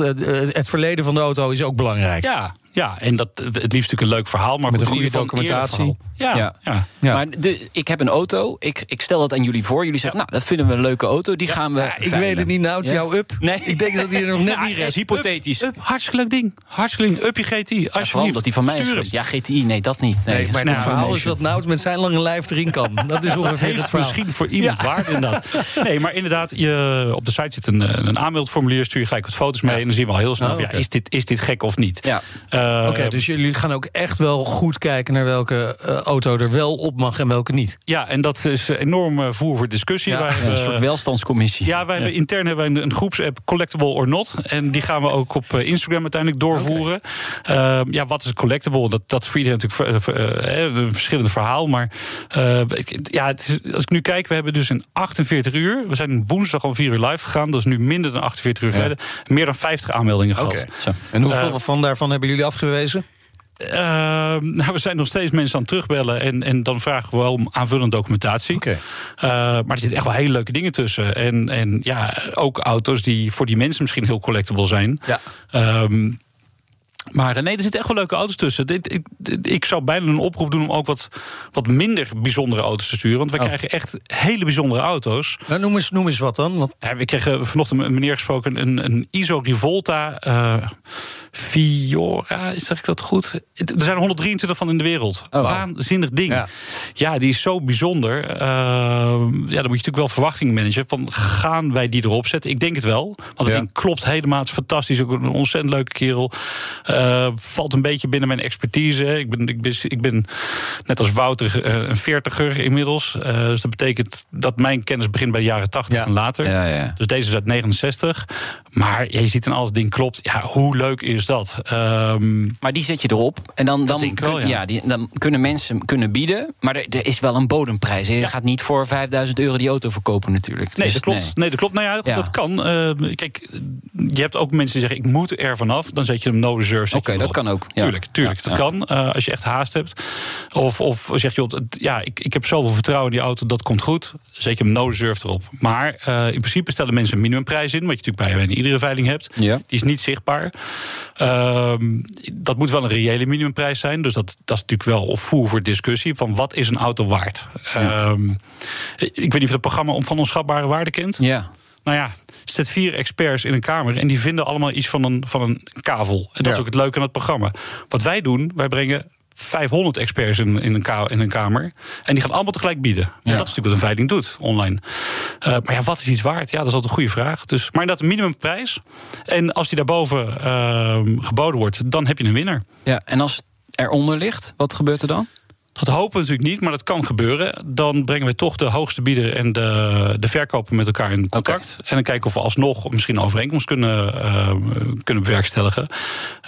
het verleden van de auto is ook belangrijk. Ja, ja, en dat, het liefst natuurlijk een leuk verhaal, maar met een goede documentatie. Ja, ja. ja. ja. Maar de, ik heb een auto, ik, ik stel dat aan jullie voor. Jullie zeggen, nou, dat vinden we een leuke auto, die gaan we. ik veilen. weet het niet, nou, het jouw up. Nee, ik denk dat hij er nog net niet is. hypothetisch. Up, up, hartstikke leuk ding. Hartstikke leuk. Up je GTI. Alsjeblieft. dat die van mij Stuur is. Ja, GTI, nee, dat niet. Nee, nee maar het verhaal is dat Nout met zijn lange lijf erin kan. Dat is ongeveer dat heeft het verhaal. misschien voor iemand ja. waarde inderdaad. Nee, maar inderdaad, je, op de site zit een, een aanmeldformulier, stuur je gelijk wat foto's mee... en dan zien we al heel snel, oh, ja, is, dit, is dit gek of niet? Ja. Uh, Oké, okay, dus jullie gaan ook echt wel goed kijken... naar welke uh, auto er wel op mag en welke niet. Ja, en dat is enorm uh, voer voor discussie. Ja, hebben, een soort welstandscommissie. Ja, wij hebben intern hebben wij een, een groepsapp Collectible or Not. En die gaan we ook op eh, Instagram uiteindelijk doorvoeren. Okay. Uh, ja, wat is collectible? Dat, dat is voor iedereen natuurlijk uh, een verschillend verhaal. Maar uh, ja, het is, als ik nu kijk, we hebben dus in 48 uur... we zijn woensdag om 4 uur live gegaan. Dat is nu minder dan 48 uur geleden. Ja. Meer dan 50 aanmeldingen gehad. Okay. En hoeveel van daarvan hebben jullie afgewezen? Uh, nou, we zijn nog steeds mensen aan het terugbellen. En, en dan vragen we wel om aanvullende documentatie. Okay. Uh, maar er zitten echt wel hele leuke dingen tussen. En, en ja, ook auto's die voor die mensen misschien heel collectible zijn. Ja. Um, maar nee, er zitten echt wel leuke auto's tussen. Ik, ik, ik, zou bijna een oproep doen om ook wat, wat minder bijzondere auto's te sturen. Want we Oh. krijgen echt hele bijzondere auto's. Nou, noem, eens, noem eens wat dan. Want... Ja, we kregen vanochtend een meneer gesproken, een, een ISO Rivolta uh, Fiora, is zeg ik dat goed? Er zijn 123 van in de wereld. Oh, wow. Waanzinnig ding. Ja. Ja. die is zo bijzonder. Uh, ja, dan moet je natuurlijk wel verwachting managen. Van, gaan wij die erop zetten? Ik denk het wel. Want het Ja. ding klopt helemaal. Het is fantastisch. Ook een ontzettend leuke kerel. Uh, valt een beetje binnen mijn expertise. Ik ben, ik ben, ik ben net als Wouter uh, een veertiger inmiddels. Uh, dus dat betekent dat mijn kennis begint bij de jaren 80 Ja. en later. Ja, ja. Dus deze is uit 69. Maar je ziet en alles ding klopt. Ja, hoe leuk is dat? Um, Maar die zet je erop. En dan, dan, wel, ja. die, dan kunnen mensen kunnen bieden. Maar er, er is wel een bodemprijs. Je gaat niet voor 5000 euro die auto verkopen natuurlijk. Nee, Dus dat klopt. Nee. dat klopt. Nou ja, dat kan. Uh, kijk, je hebt ook mensen die zeggen: ik moet er vanaf. Dan zet je hem no reserve. Zet Oké, dat kan ook. Ja. Tuurlijk, tuurlijk. Ja, dat kan. Uh, als je echt haast hebt. Of, of zeg je, joh, ja, ik, ik heb zoveel vertrouwen in die auto, dat komt goed. Zet je hem no reserve erop. Maar uh, in principe stellen mensen een minimumprijs in. Wat je natuurlijk bij bijna iedere veiling hebt. Ja. Die is niet zichtbaar. Ehm, dat moet wel een reële minimumprijs zijn. Dus dat, dat is natuurlijk wel of voer voor discussie. Van wat is een auto waard? Ehm, ik weet niet of het programma om van onschatbare waarde kent. Ja. Nou ja, vier experts in een kamer en die vinden allemaal iets van een, van een kavel. En dat Ja. is ook het leuke aan het programma. Wat wij doen, wij brengen 500 experts in, in, een, ka- in een kamer. En die gaan allemaal tegelijk bieden. Ja. Dat is natuurlijk wat een veiling doet online. Uh, maar ja, wat is iets waard? Ja, dat is altijd een goede vraag. Dus, maar inderdaad, een minimumprijs. En als die daarboven uh, geboden wordt, dan heb je een winnaar. ja. En als het eronder ligt, wat gebeurt er dan? Dat hopen we natuurlijk niet, maar dat kan gebeuren. Dan brengen we toch de hoogste bieder en de, de verkoper met elkaar in contact. Okay. En dan kijken of we alsnog misschien een overeenkomst kunnen, uh, kunnen bewerkstelligen.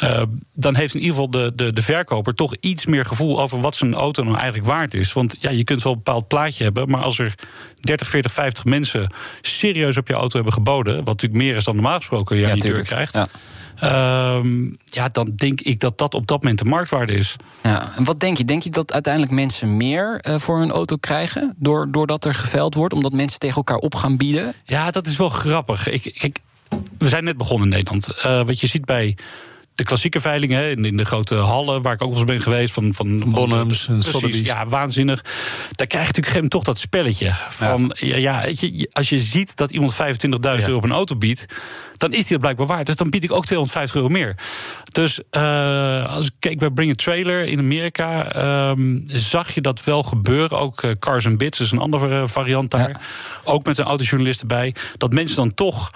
Uh, dan heeft in ieder geval de, de, de verkoper toch iets meer gevoel over wat zijn auto nou eigenlijk waard is. Want ja, je kunt wel een bepaald plaatje hebben, maar als er 30, 40, 50 mensen serieus op je auto hebben geboden, wat natuurlijk meer is dan normaal gesproken je Ja, aan die deur krijgt. Ja. Um, ja, dan denk ik dat dat op dat moment de marktwaarde is. Ja, en wat denk je? Denk je dat uiteindelijk mensen meer uh, voor hun auto krijgen... Door, doordat er geveild wordt, omdat mensen tegen elkaar op gaan bieden? Ja, dat is wel grappig. Ik, kijk, we zijn net begonnen in Nederland. Uh, wat je ziet bij de klassieke veilingen hè, in, in de grote hallen, waar ik ook wel eens ben geweest, van, van, van Bonhams en precies, Sotheby's. ja, waanzinnig. Daar krijg je natuurlijk geen- toch dat spelletje van, ja, ja, als je ziet dat iemand 25.000 euro op een auto biedt, dan is die dat blijkbaar waard. Dus dan bied ik ook 250 euro meer. Dus uh, als ik keek bij Bring a Trailer in Amerika, um, zag je dat wel gebeuren. Ook uh, Cars and Bits is een andere variant daar. Ja. Ook met een autojournalist erbij. Dat mensen dan toch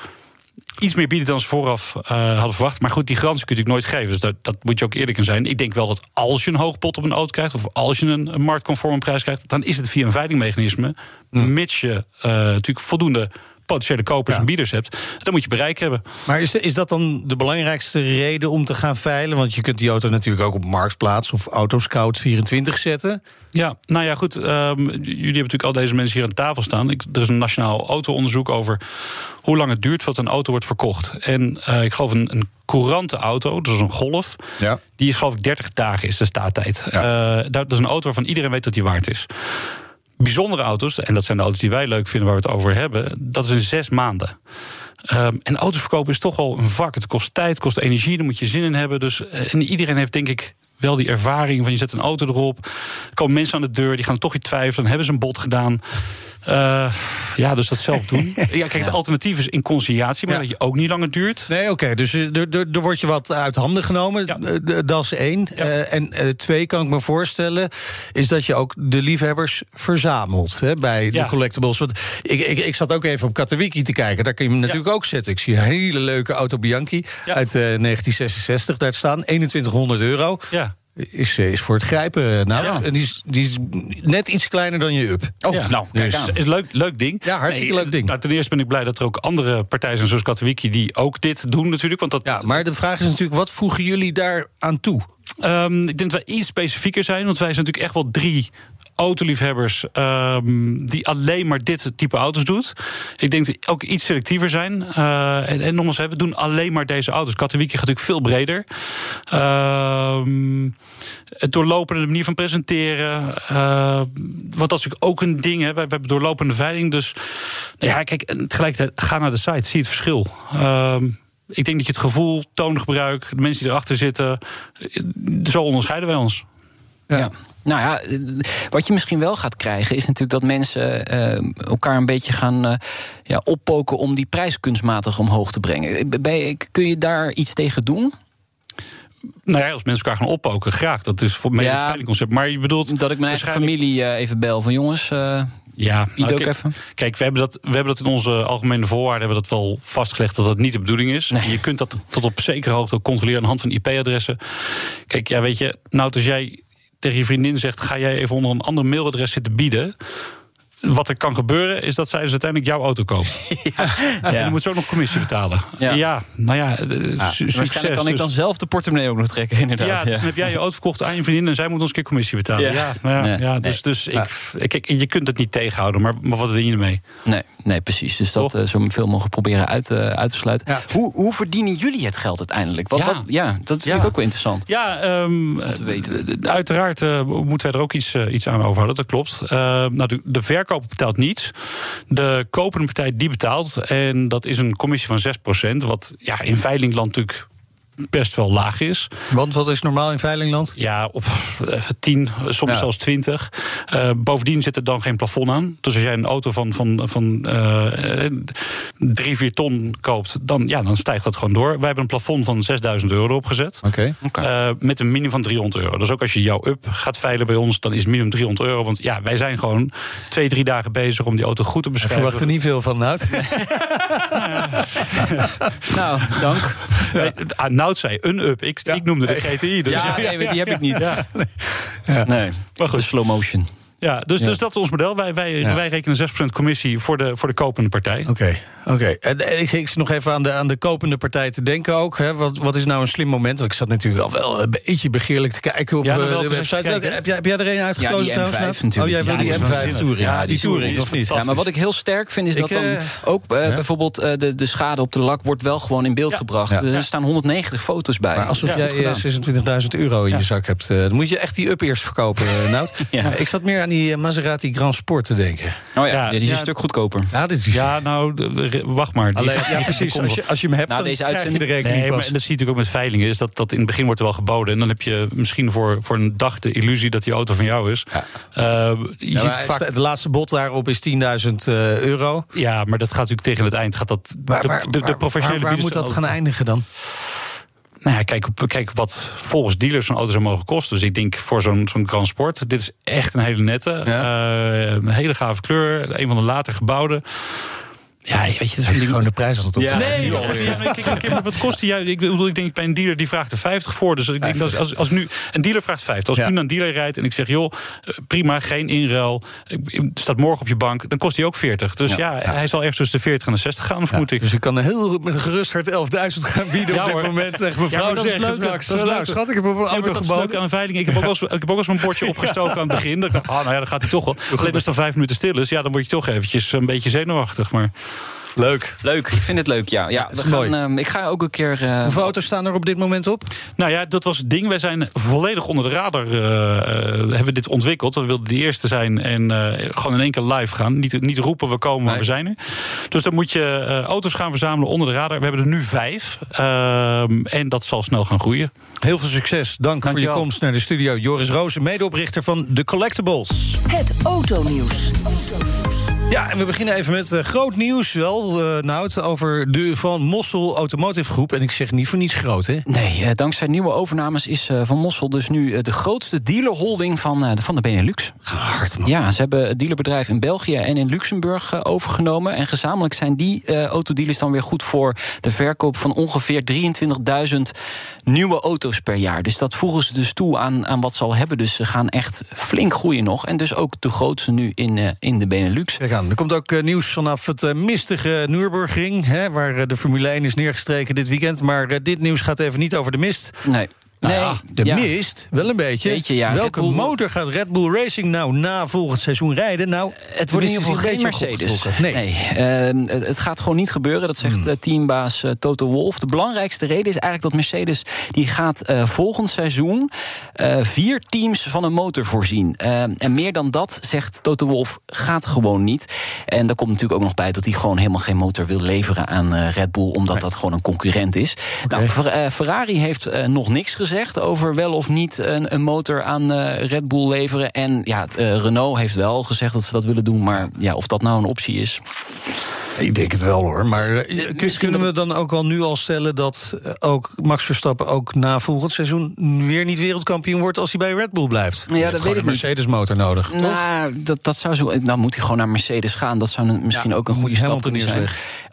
iets meer bieden dan ze vooraf uh, hadden verwacht. Maar goed, die garantie kun je natuurlijk nooit geven. Dus dat, dat moet je ook eerlijk in zijn. Ik denk wel dat als je een hoog pot op een auto krijgt... of als je een, een marktconforme prijs krijgt... dan is het via een veilingmechanisme. Mm. Mits je uh, natuurlijk voldoende potentiële kopers Ja. en bieders hebt. Dan moet je bereik hebben. Maar is, is dat dan de belangrijkste reden om te gaan veilen? Want je kunt die auto natuurlijk ook op Marktplaats of Autoscout 24 zetten. Ja, nou ja, goed. Um, jullie hebben natuurlijk al deze mensen hier aan tafel staan. Ik, er is een nationaal auto-onderzoek over hoe lang het duurt voordat een auto wordt verkocht. En uh, ik geloof een, een courante auto, dus een Golf, Ja. die is geloof ik 30 dagen is de staattijd. Ja. Uh, dat is een auto waarvan iedereen weet dat die waard is. Bijzondere auto's, en dat zijn de auto's die wij leuk vinden waar we het over hebben, dat is in zes maanden. Um, en auto's verkopen is toch wel een vak. Het kost tijd, het kost energie, daar moet je zin in hebben. Dus, uh, en iedereen heeft denk ik wel die ervaring van je zet een auto erop. Er komen mensen aan de deur, die gaan toch weer twijfelen. Hebben ze een bod gedaan. Uh, ja, dus dat zelf doen. ja, kijk, het alternatief is in conciliatie, maar Ja. dat je ook niet langer duurt. Nee, oké. dus er, er, er wordt je wat uit handen genomen. Ja. Eh, Dat is één. Eh, en eh, twee, kan ik me voorstellen, is dat je ook de liefhebbers verzamelt hè, bij de collectibles. Want ik, ik, ik zat ook even op Katawiki te kijken. Daar kun je hem natuurlijk ook zetten. Ik zie een hele leuke Auto Bianchi uit eh, 1966 daar staan. 2100 euro. Ja. Is, eh, is voor het grijpen, nou. Ja. Die, is, die is net iets kleiner dan je up. Oh, Ja. nou, kijk Dus- aan. Leuk, leuk ding. Ja, hartstikke leuk ding. Nou, ten eerste ben ik blij dat er ook andere partijen zijn, zoals Katowiki, die ook dit doen natuurlijk. Want dat, Ja, maar de vraag is natuurlijk, wat voegen jullie daar aan toe? Ehm, ik denk dat wij iets specifieker zijn, want wij zijn natuurlijk echt wel drie autoliefhebbers ehm, die alleen maar dit type auto's doet. Ik denk dat ook iets selectiever zijn. Uh, en, en nogmaals, we doen alleen maar deze auto's. Katowiki gaat natuurlijk veel breder. Ehm, het doorlopende manier van presenteren. Uh, want dat is natuurlijk ook een ding. Hè. We, hebben doorlopende veiling. Dus nou ja, kijk, tegelijkertijd ga naar de site, zie het verschil. Ehm, ik denk dat je het gevoel, toongebruik, de mensen die erachter zitten, zo onderscheiden wij ons. ja. Nou ja, wat je misschien wel gaat krijgen is natuurlijk dat mensen uh, elkaar een beetje gaan uh, ja, oppoken om die prijs kunstmatig omhoog te brengen. Ben kun je daar iets tegen doen? Nou ja, als mensen elkaar gaan oppoken, graag. Dat is voor mij ja, het veilingconcept. Maar je bedoelt. Dat ik mijn eigen familie uh, even bel van jongens. Ja, nou, ook kijk, even. Kijk, we hebben, dat, we hebben dat in onze algemene voorwaarden hebben we dat wel vastgelegd dat dat niet de bedoeling is. Nee. Je kunt dat tot op zekere hoogte ook controleren aan de hand van IP-adressen. Kijk, ja, weet je, nou, als jij tegen je vriendin zegt: ga jij even onder een ander mailadres zitten bieden wat er kan gebeuren, is dat zij dus uiteindelijk jouw auto koopt. Ja, En dan moet ze ook nog commissie betalen. Ja, nou ja, uh, succes. Waarschijnlijk kan ik dan dus- zelf de portemonnee ook nog trekken, inderdaad. Ja, dus dan heb jij je auto verkocht aan je vriendin... en zij moet ons een keer commissie betalen. Ja, nou ja, ja, dus, dus ik, kijk, je kunt het niet tegenhouden, maar, maar wat win je ermee? Nee, nee precies. Dus dat uh, zo veel mogelijk proberen uit, uh, uit te sluiten. Hoe, hoe verdienen jullie het geld uiteindelijk? Wat, ja. Ja, dat vind ik ook wel interessant. Ja, um, te weten. uiteraard moeten wij er ook iets, iets aan overhouden, dat klopt. nou, de, de verkoop verkoper betaalt niets. De kopende partij die betaalt. En dat is een commissie van 6%. Wat ja, in veilingland natuurlijk best wel laag is. Want wat is normaal in veilingland? Ja, op 10, soms zelfs 20. Uh, bovendien zit er dan geen plafond aan. Dus als jij een auto van, van, van uh, 3, 4 ton koopt, dan, ja, dan stijgt dat gewoon door. Wij hebben een plafond van 6000 euro opgezet. Okay. Uh, met een minimum van 300 euro. Dus ook als je jouw up gaat veilen bij ons, dan is het minimum 300 euro. Want ja, wij zijn gewoon twee, drie dagen bezig om die auto goed te beschrijven. Ik verwacht er niet veel van, Nout. nou, dank. Ah, Nout zei een up. Ik, ik noemde de GTI. Dus ja, nee, die heb ik niet. Ja. Nee, maar goed. De slow motion. Ja, dus, dus dat is ons model. Wij, wij, wij rekenen 6% commissie voor de, voor de kopende partij. Oké, oké. En ik, ik zit nog even aan de, aan de kopende partij te denken ook. Hè. Wat, wat is nou een slim moment? Want ik zat natuurlijk al wel een beetje begeerlijk te kijken op ja, uh, de website. heb, jij, heb jij er een uitgekozen ja, die trouwens? M5 natuurlijk. Oh, jij wil die M5 Touring. Ja, die Touring, of niet? Ja, maar wat ik heel sterk vind is dat dan uh, ook uh, bijvoorbeeld de, de schade op de lak wordt wel gewoon in beeld gebracht. Er staan 190 foto's bij. Maar alsof jij 26.000 euro in je zak hebt, dan moet je echt die up eerst verkopen, Nout. Ik zat meer aan die Maserati Grand Sport te denken. Oh ja, die is een stuk goedkoper. Ja, dit is... ja nou, wacht maar. Alleen, ja, precies. Als je, als je hem hebt, nou, deze uitzending de rekening nee, maar, dat zie je natuurlijk ook met veilingen. Is dat, dat in het begin wordt er wel geboden. En dan heb je misschien voor, voor een dag de illusie dat die auto van jou is. Ja. Uh, je ja, ziet vaak... Het laatste bod daarop is 10.000 uh, euro. Ja, maar dat gaat natuurlijk tegen het eind. Gaat dat, waar, waar, de, de, de professionele waar, waar moet dat gaan eindigen dan? Nou ja, kijk, kijk wat volgens dealers zo'n auto zou mogen kosten. Dus ik denk voor zo'n zo'n Grand Sport, dit is echt een hele nette. Ja. Uh, een hele gave kleur. Een van de later gebouwde. Ja, weet je, het is ding... gewoon de prijs altijd op. Ja, nee, joh, ja, kijk, kijk, wat kost die? Ik bedoel, ik denk bij een dealer die vraagt er 50 voor. Dus ik denk dat als, als nu een dealer vraagt 50, als ja. nu naar een dealer rijdt en ik zeg, joh, eh, prima, geen inruil, staat morgen op je bank, dan kost hij ook 40. Dus ja, ja, hij zal ergens tussen de 40 en de 60 gaan, vermoed ik. Dus ik kan heel met een gerust hart 11.000 gaan bieden op dit moment. Tegen mevrouw ja, zegt straks, nou, schat, ik heb een auto geboden. aan een veiling. Ik heb ook wel ik heb ook eens mijn bordje opgestoken aan het begin. Dat ik dacht, ah, nou ja, dan gaat hij toch wel. Alleen als dan vijf minuten stil is, ja, dan word je toch eventjes een beetje zenuwachtig. Maar Leuk. Leuk, ik vind het leuk, ja. ja, we gaan, uh, ik ga ook een keer... Uh, Hoeveel auto's staan er op dit moment op? Nou ja, dat was het ding. Wij zijn volledig onder de radar uh, hebben we dit ontwikkeld. We wilden de eerste zijn en gewoon in één keer live gaan. Niet, niet roepen, we komen, maar we zijn er. Dus dan moet je auto's gaan verzamelen onder de radar. We hebben er nu vijf. Ehm, en dat zal snel gaan groeien. Heel veel succes. Dank, Dank voor je komst naar de studio. Joris Rozen, medeoprichter van The Collectibles. Het autonieuws. Ja, en we beginnen even met uh, groot nieuws wel, uh, Nout, over de Van Mossel Automotive Groep. En ik zeg niet voor niets groot, hè? Nee, uh, dankzij nieuwe overnames is Van Mossel dus nu de grootste dealerholding van, van de Benelux. Hard, man. Ja, ze hebben het dealerbedrijf in België en in Luxemburg overgenomen. En gezamenlijk zijn die autodealers dan weer goed voor de verkoop van ongeveer 23.000 nieuwe auto's per jaar. Dus dat voegen ze dus toe aan, aan wat ze al hebben. Dus ze gaan echt flink groeien nog. En dus ook de grootste nu in, in de Benelux. Kijk Er komt ook uh, nieuws vanaf het uh, mistige Nürburgring... Hè, waar uh, de Formule 1 is neergestreken dit weekend. Maar dit nieuws gaat even niet over de mist. Nee. Nou Nee, ja, de ja. mist, wel een beetje. Beetje, ja. Welke Bull- motor gaat Red Bull Racing nou na volgend seizoen rijden? Nou, Het wordt in ieder geval een geen Mercedes. Nee. Ehm, het, het gaat gewoon niet gebeuren. Dat zegt Hmm. eh, teambaas eh, Toto Wolff. De belangrijkste reden is eigenlijk dat Mercedes... die gaat eh, volgend seizoen eh, vier teams van een motor voorzien. Ehm, en meer dan dat, zegt Toto Wolff, gaat gewoon niet. En daar komt natuurlijk ook nog bij dat hij gewoon helemaal geen motor wil leveren aan eh, Red Bull... omdat dat gewoon een concurrent is. Nou, Fer- eh, Ferrari heeft eh, nog niks gezegd over wel of niet een, een motor aan eh, Red Bull leveren. En ja, eh, Renault heeft wel gezegd dat ze dat willen doen. Maar ja, of dat nou een optie is. Ik denk het wel hoor. Maar eh, kunnen we dan ook al nu al stellen dat eh, ook Max Verstappen ook na volgend seizoen weer niet wereldkampioen wordt als hij bij Red Bull blijft? Ja, dat weet ik een niet. Mercedes motor nodig. toch? Nou, dat, dat zou zo. Dan moet hij gewoon naar Mercedes gaan. Dat zou misschien Ja, ook een goede stap kunnen zijn.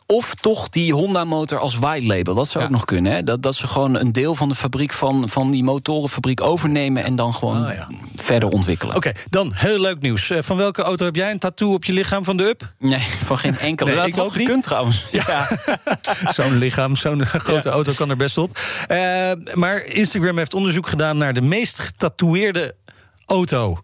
Of toch die Honda-motor als white label. Dat zou Ja. ook nog kunnen. Hè? Dat, dat ze gewoon een deel van de fabriek van, van die motorenfabriek overnemen en dan gewoon Ah, ja. verder ontwikkelen. Oké, dan heel leuk nieuws. Eh, Van welke auto heb jij een tattoo op je lichaam van de Up? Nee, van geen enkele. Nee, ik had ook niet. trouwens. Ja. Zo'n lichaam, zo'n grote auto kan er best op. Eh, maar Instagram heeft onderzoek gedaan naar de meest getatoeëerde auto.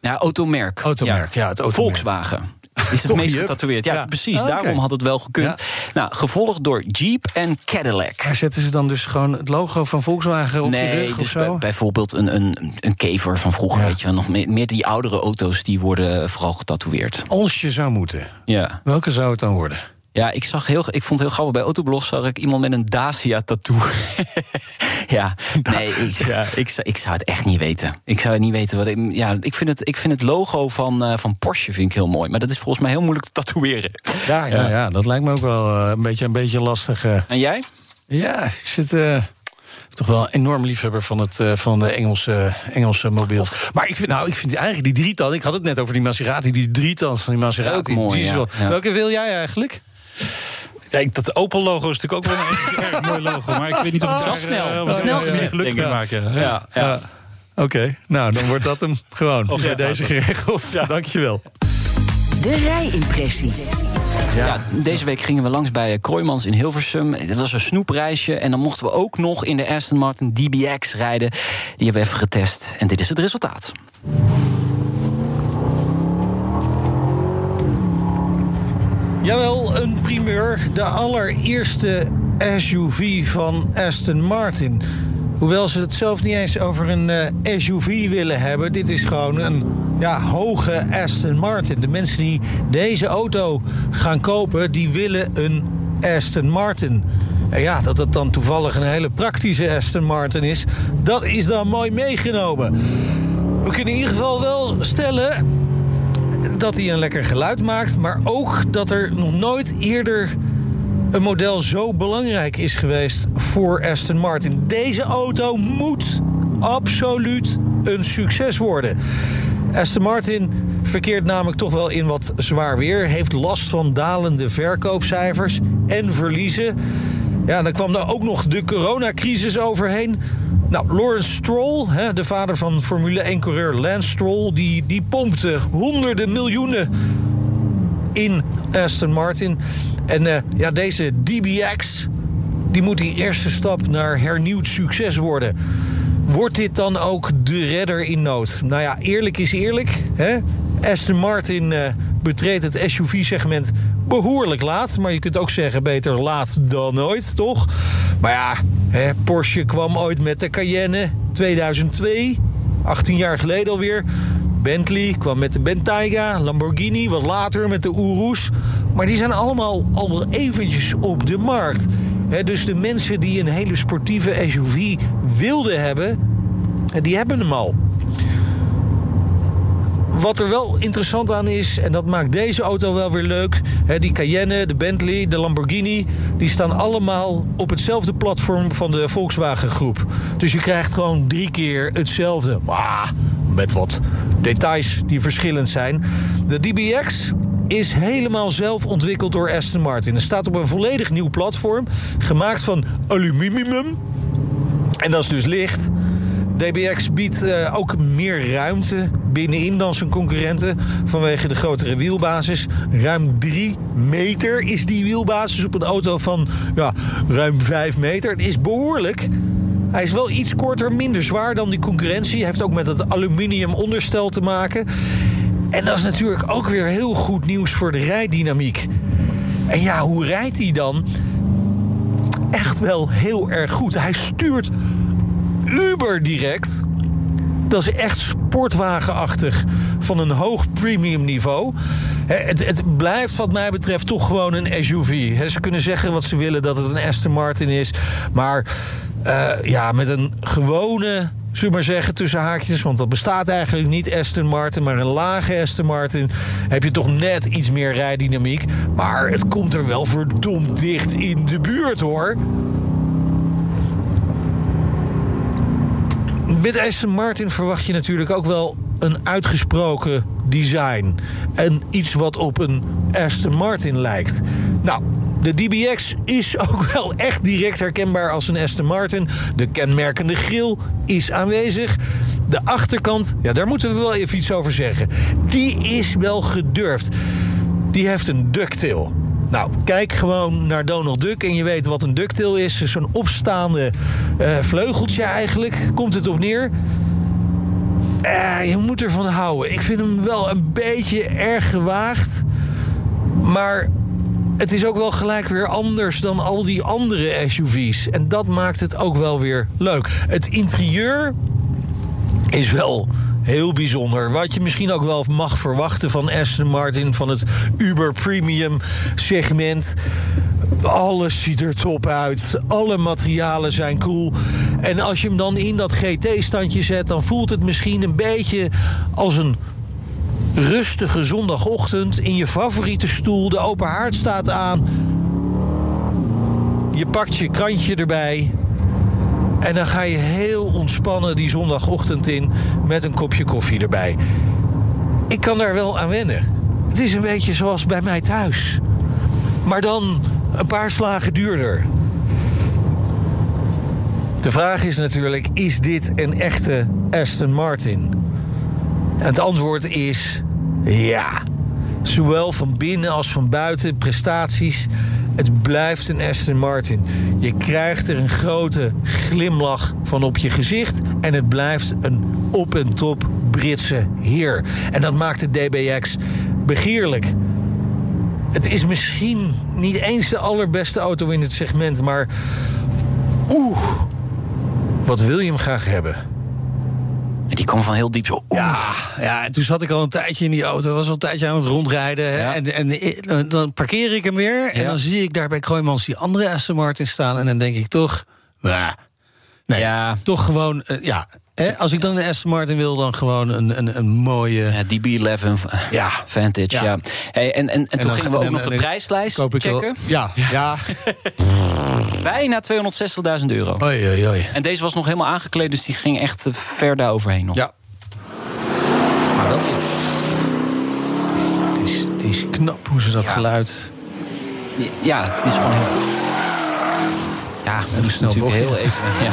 Ja, automerk. Automerk, ja, het automerk. Volkswagen. Is het meest getatoeëerd? Ja, Ja. precies. Oké. Daarom had het wel gekund. Nou, gevolgd door Jeep en Cadillac. Zetten ze dan dus gewoon het logo van Volkswagen op Nee, rug of dus zo? bij- bijvoorbeeld een, een, een kever van vroeger, Ja. weet je wel. Nog meer, meer die oudere auto's, die worden vooral getatoeëerd. Als je zou moeten, Ja. welke zou het dan worden? Ja, ik, zag heel, ik vond het heel grappig. Bij Autoblog zag ik iemand met een Dacia-tattoo. ja, nee, ik, ja, ik, zou- ik zou het echt niet weten. Ik zou het niet weten wat ik... Ja, ik vind het, ik vind het logo van, eh, van Porsche vind ik heel mooi. Maar dat is volgens mij heel moeilijk te tatoeëren. Ja, ja, ja. dat lijkt me ook wel eh, een, beetje, een beetje lastig. eh. En jij? Ja, ik zit toch wel een enorm liefhebber van, het, van de Engelse, Engelse mobiel. Maar ik vind, nou, ik vind eigenlijk die drietan... Ik had het net over die Maserati. Die drietan van die Maserati. Ook mooi, die is ja. wel- Ja. Welke wil jij eigenlijk? Ja, ik- dat Opel-logo is natuurlijk ook wel een erg mooi logo. Maar ik weet niet of het daar, wel snel. eh, of snel het gezegd, geluk denk mee ik. maken. Ja, ja. Oké, nou, dan wordt dat hem gewoon. Of bij ja, deze geregeld. Dankjewel. De rijimpressie. Ja. deze week gingen we langs bij Kroijmans in Hilversum. Dat was een snoepreisje. En dan mochten we ook nog in de Aston Martin DBX rijden. Die hebben we even getest. En dit is het resultaat. Jawel, een primeur. De allereerste SUV van Aston Martin. Hoewel ze het zelf niet eens over een eh, SUV willen hebben. Dit is gewoon een ja, hoge Aston Martin. De mensen die deze auto gaan kopen, die willen een Aston Martin. En ja, dat het dan toevallig een hele praktische Aston Martin is... dat is dan mooi meegenomen. We kunnen in ieder geval wel stellen dat hij een lekker geluid maakt, maar ook dat er nog nooit eerder een model zo belangrijk is geweest voor Aston Martin. Deze auto moet absoluut een succes worden. Aston Martin verkeert namelijk toch wel in wat zwaar weer, heeft last van dalende verkoopcijfers en verliezen. Ja, dan kwam er ook nog de coronacrisis overheen. Nou, Lawrence Stroll, hè, de vader van Formule 1-coureur Lance Stroll... Die, die pompte honderden miljoenen in Aston Martin. En eh, ja, deze DBX, die moet die eerste stap naar hernieuwd succes worden. Wordt dit dan ook de redder in nood? Nou ja, eerlijk is eerlijk. Hè? Aston Martin eh, betreedt het SUV-segment behoorlijk laat. Maar je kunt ook zeggen beter laat dan nooit, toch? Maar ja, hè, Porsche kwam ooit met de Cayenne 2002. 18 jaar geleden alweer. Bentley kwam met de Bentayga, Lamborghini wat later met de Urus. Maar die zijn allemaal al wel eventjes op de markt. Dus de mensen die een hele sportieve SUV wilden hebben, die hebben hem al. Wat er wel interessant aan is, en dat maakt deze auto wel weer leuk... Hè, die Cayenne, de Bentley, de Lamborghini... die staan allemaal op hetzelfde platform van de Volkswagen groep. Dus je krijgt gewoon drie keer hetzelfde. Maar met wat details die verschillend zijn. De DBX is helemaal zelf ontwikkeld door Aston Martin. Het staat op een volledig nieuw platform, gemaakt van aluminium. En dat is dus licht. DBX biedt eh, ook meer ruimte binnenin dan zijn concurrenten vanwege de grotere wielbasis. Ruim 3 meter is die wielbasis op een auto van ja, ruim 5 meter. Het is behoorlijk. Hij is wel iets korter, minder zwaar dan die concurrentie. Heeft ook met het aluminium onderstel te maken. En dat is natuurlijk ook weer heel goed nieuws voor de rijdynamiek. En ja, hoe rijdt hij dan? Echt wel heel erg goed. Hij stuurt uber direct. Dat is echt sportwagenachtig van een hoog premium niveau. Het, het, blijft wat mij betreft toch gewoon een SUV. Ze kunnen zeggen wat ze willen dat het een Aston Martin is. Maar uh, ja, met een gewone zullen maar zeggen, tussen haakjes. Want dat bestaat eigenlijk niet Aston Martin, maar een lage Aston Martin. Heb je toch net iets meer rijdynamiek. Maar het komt er wel verdomd dicht in de buurt hoor. Met Aston Martin verwacht je natuurlijk ook wel een uitgesproken design. En iets wat op een Aston Martin lijkt. Nou, de DBX is ook wel echt direct herkenbaar als een Aston Martin. De kenmerkende grill is aanwezig. De achterkant, ja, daar moeten we wel even iets over zeggen. Die is wel gedurfd. Die heeft een ducktail. Nou, kijk gewoon naar Donald Duck en je weet wat een ducktail is. Zo'n opstaande uh, vleugeltje eigenlijk, komt het op neer. Uh, je moet ervan houden. Ik vind hem wel een beetje erg gewaagd. Maar het is ook wel gelijk weer anders dan al die andere SUV's. En dat maakt het ook wel weer leuk. Het interieur is wel heel bijzonder. Wat je misschien ook wel mag verwachten van Aston Martin, van het Uber Premium segment. Alles ziet er top uit. Alle materialen zijn cool. En als je hem dan in dat GT-standje zet, dan voelt het misschien een beetje als een rustige zondagochtend in je favoriete stoel. De open haard staat aan. Je pakt je krantje erbij. En dan ga je heel ontspannen die zondagochtend in met een kopje koffie erbij. Ik kan daar wel aan wennen. Het is een beetje zoals bij mij thuis. Maar dan een paar slagen duurder. De vraag is natuurlijk: is dit een echte Aston Martin? En het antwoord is ja. Zowel van binnen als van buiten, prestaties. Het blijft een Aston Martin. Je krijgt er een grote glimlach van op je gezicht. En het blijft een op en top Britse heer. En dat maakt de DBX begeerlijk. Het is misschien niet eens de allerbeste auto in het segment, maar. Oeh, wat wil je hem graag hebben? Die kwam van heel diep zo. Ja, ja, toen zat ik al een tijdje in die auto. Was al een tijdje aan het rondrijden. En, en, dan parkeer ik hem weer. En dan zie ik daar bij Kroijmans die andere Aston Martin staan. En dan denk ik toch. nee, ja. toch gewoon. Uh, ja, als ik dan een Aston Martin wil, dan gewoon een, een, een mooie... Ja, DB11 ja. Vantage, ja. Hey, en, en, en, toen gingen we ook nog de prijslijst checken. ja, ja. Bijna 260.000 euro. Oei, oei, oei. En deze was nog helemaal aangekleed, dus die ging echt ver daar overheen nog. Ja. Maar wel niet. Het is, het is knap hoe ze dat geluid... Ja, het is gewoon heel goed. Ja, we natuurlijk heel even... Ja.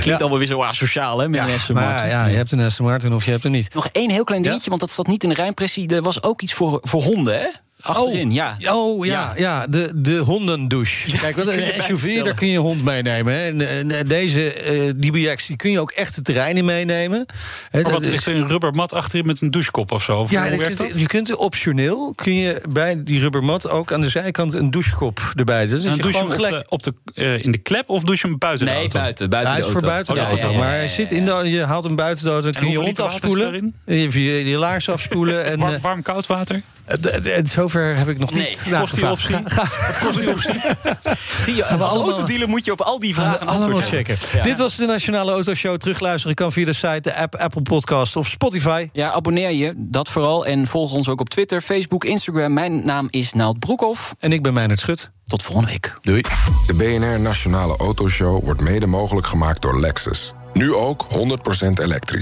Klinkt ja. allemaal weer zo asociaal, hè, met ja, een Aston Martin. Ja, je hebt een Aston Martin of je hebt er niet. Nog één heel klein dingetje, want dat zat niet in de rijimpressie. Er was ook iets voor, voor honden, hè? Achterin, oh, ja. Oh, ja, ja. de, de hondendouche. Kijk, wat een SUV, daar kun je hond meenemen. Hè. En, deze uh, DBX, die kun je ook echt het terrein in meenemen. Maar wat, ligt er een rubbermat achterin met een douchekop of zo? Of ja, je kunt, je kunt optioneel, kun je bij die rubbermat ook aan de zijkant een douchekop erbij. Dus een douche gewoon gelijk... op de, op de uh, in de klep of douche hem buiten nee, de auto? buiten, buiten hij is voor buiten de auto. maar hij zit in de, je haalt hem buiten de auto, dan kun je je hond afspoelen. Je, je, je laars afspoelen. en, warm, warm, koud water? Zover heb ik nog niet nee, kost die optie? Ga, kost die optie? Zie je, als autodealer moet je op al die vragen allemaal checken. Dit was de Nationale Autoshow. Terugluisteren kan via de site, de app, Apple Podcast of Spotify. Ja, abonneer je, dat vooral. En volg ons ook op Twitter, Facebook, Instagram. Mijn naam is Naald Broekhoff. En ik ben Meijnerd Schut. Tot volgende week. Doei. De BNR Nationale Autoshow wordt mede mogelijk gemaakt door Lexus. Nu ook 100% elektrisch.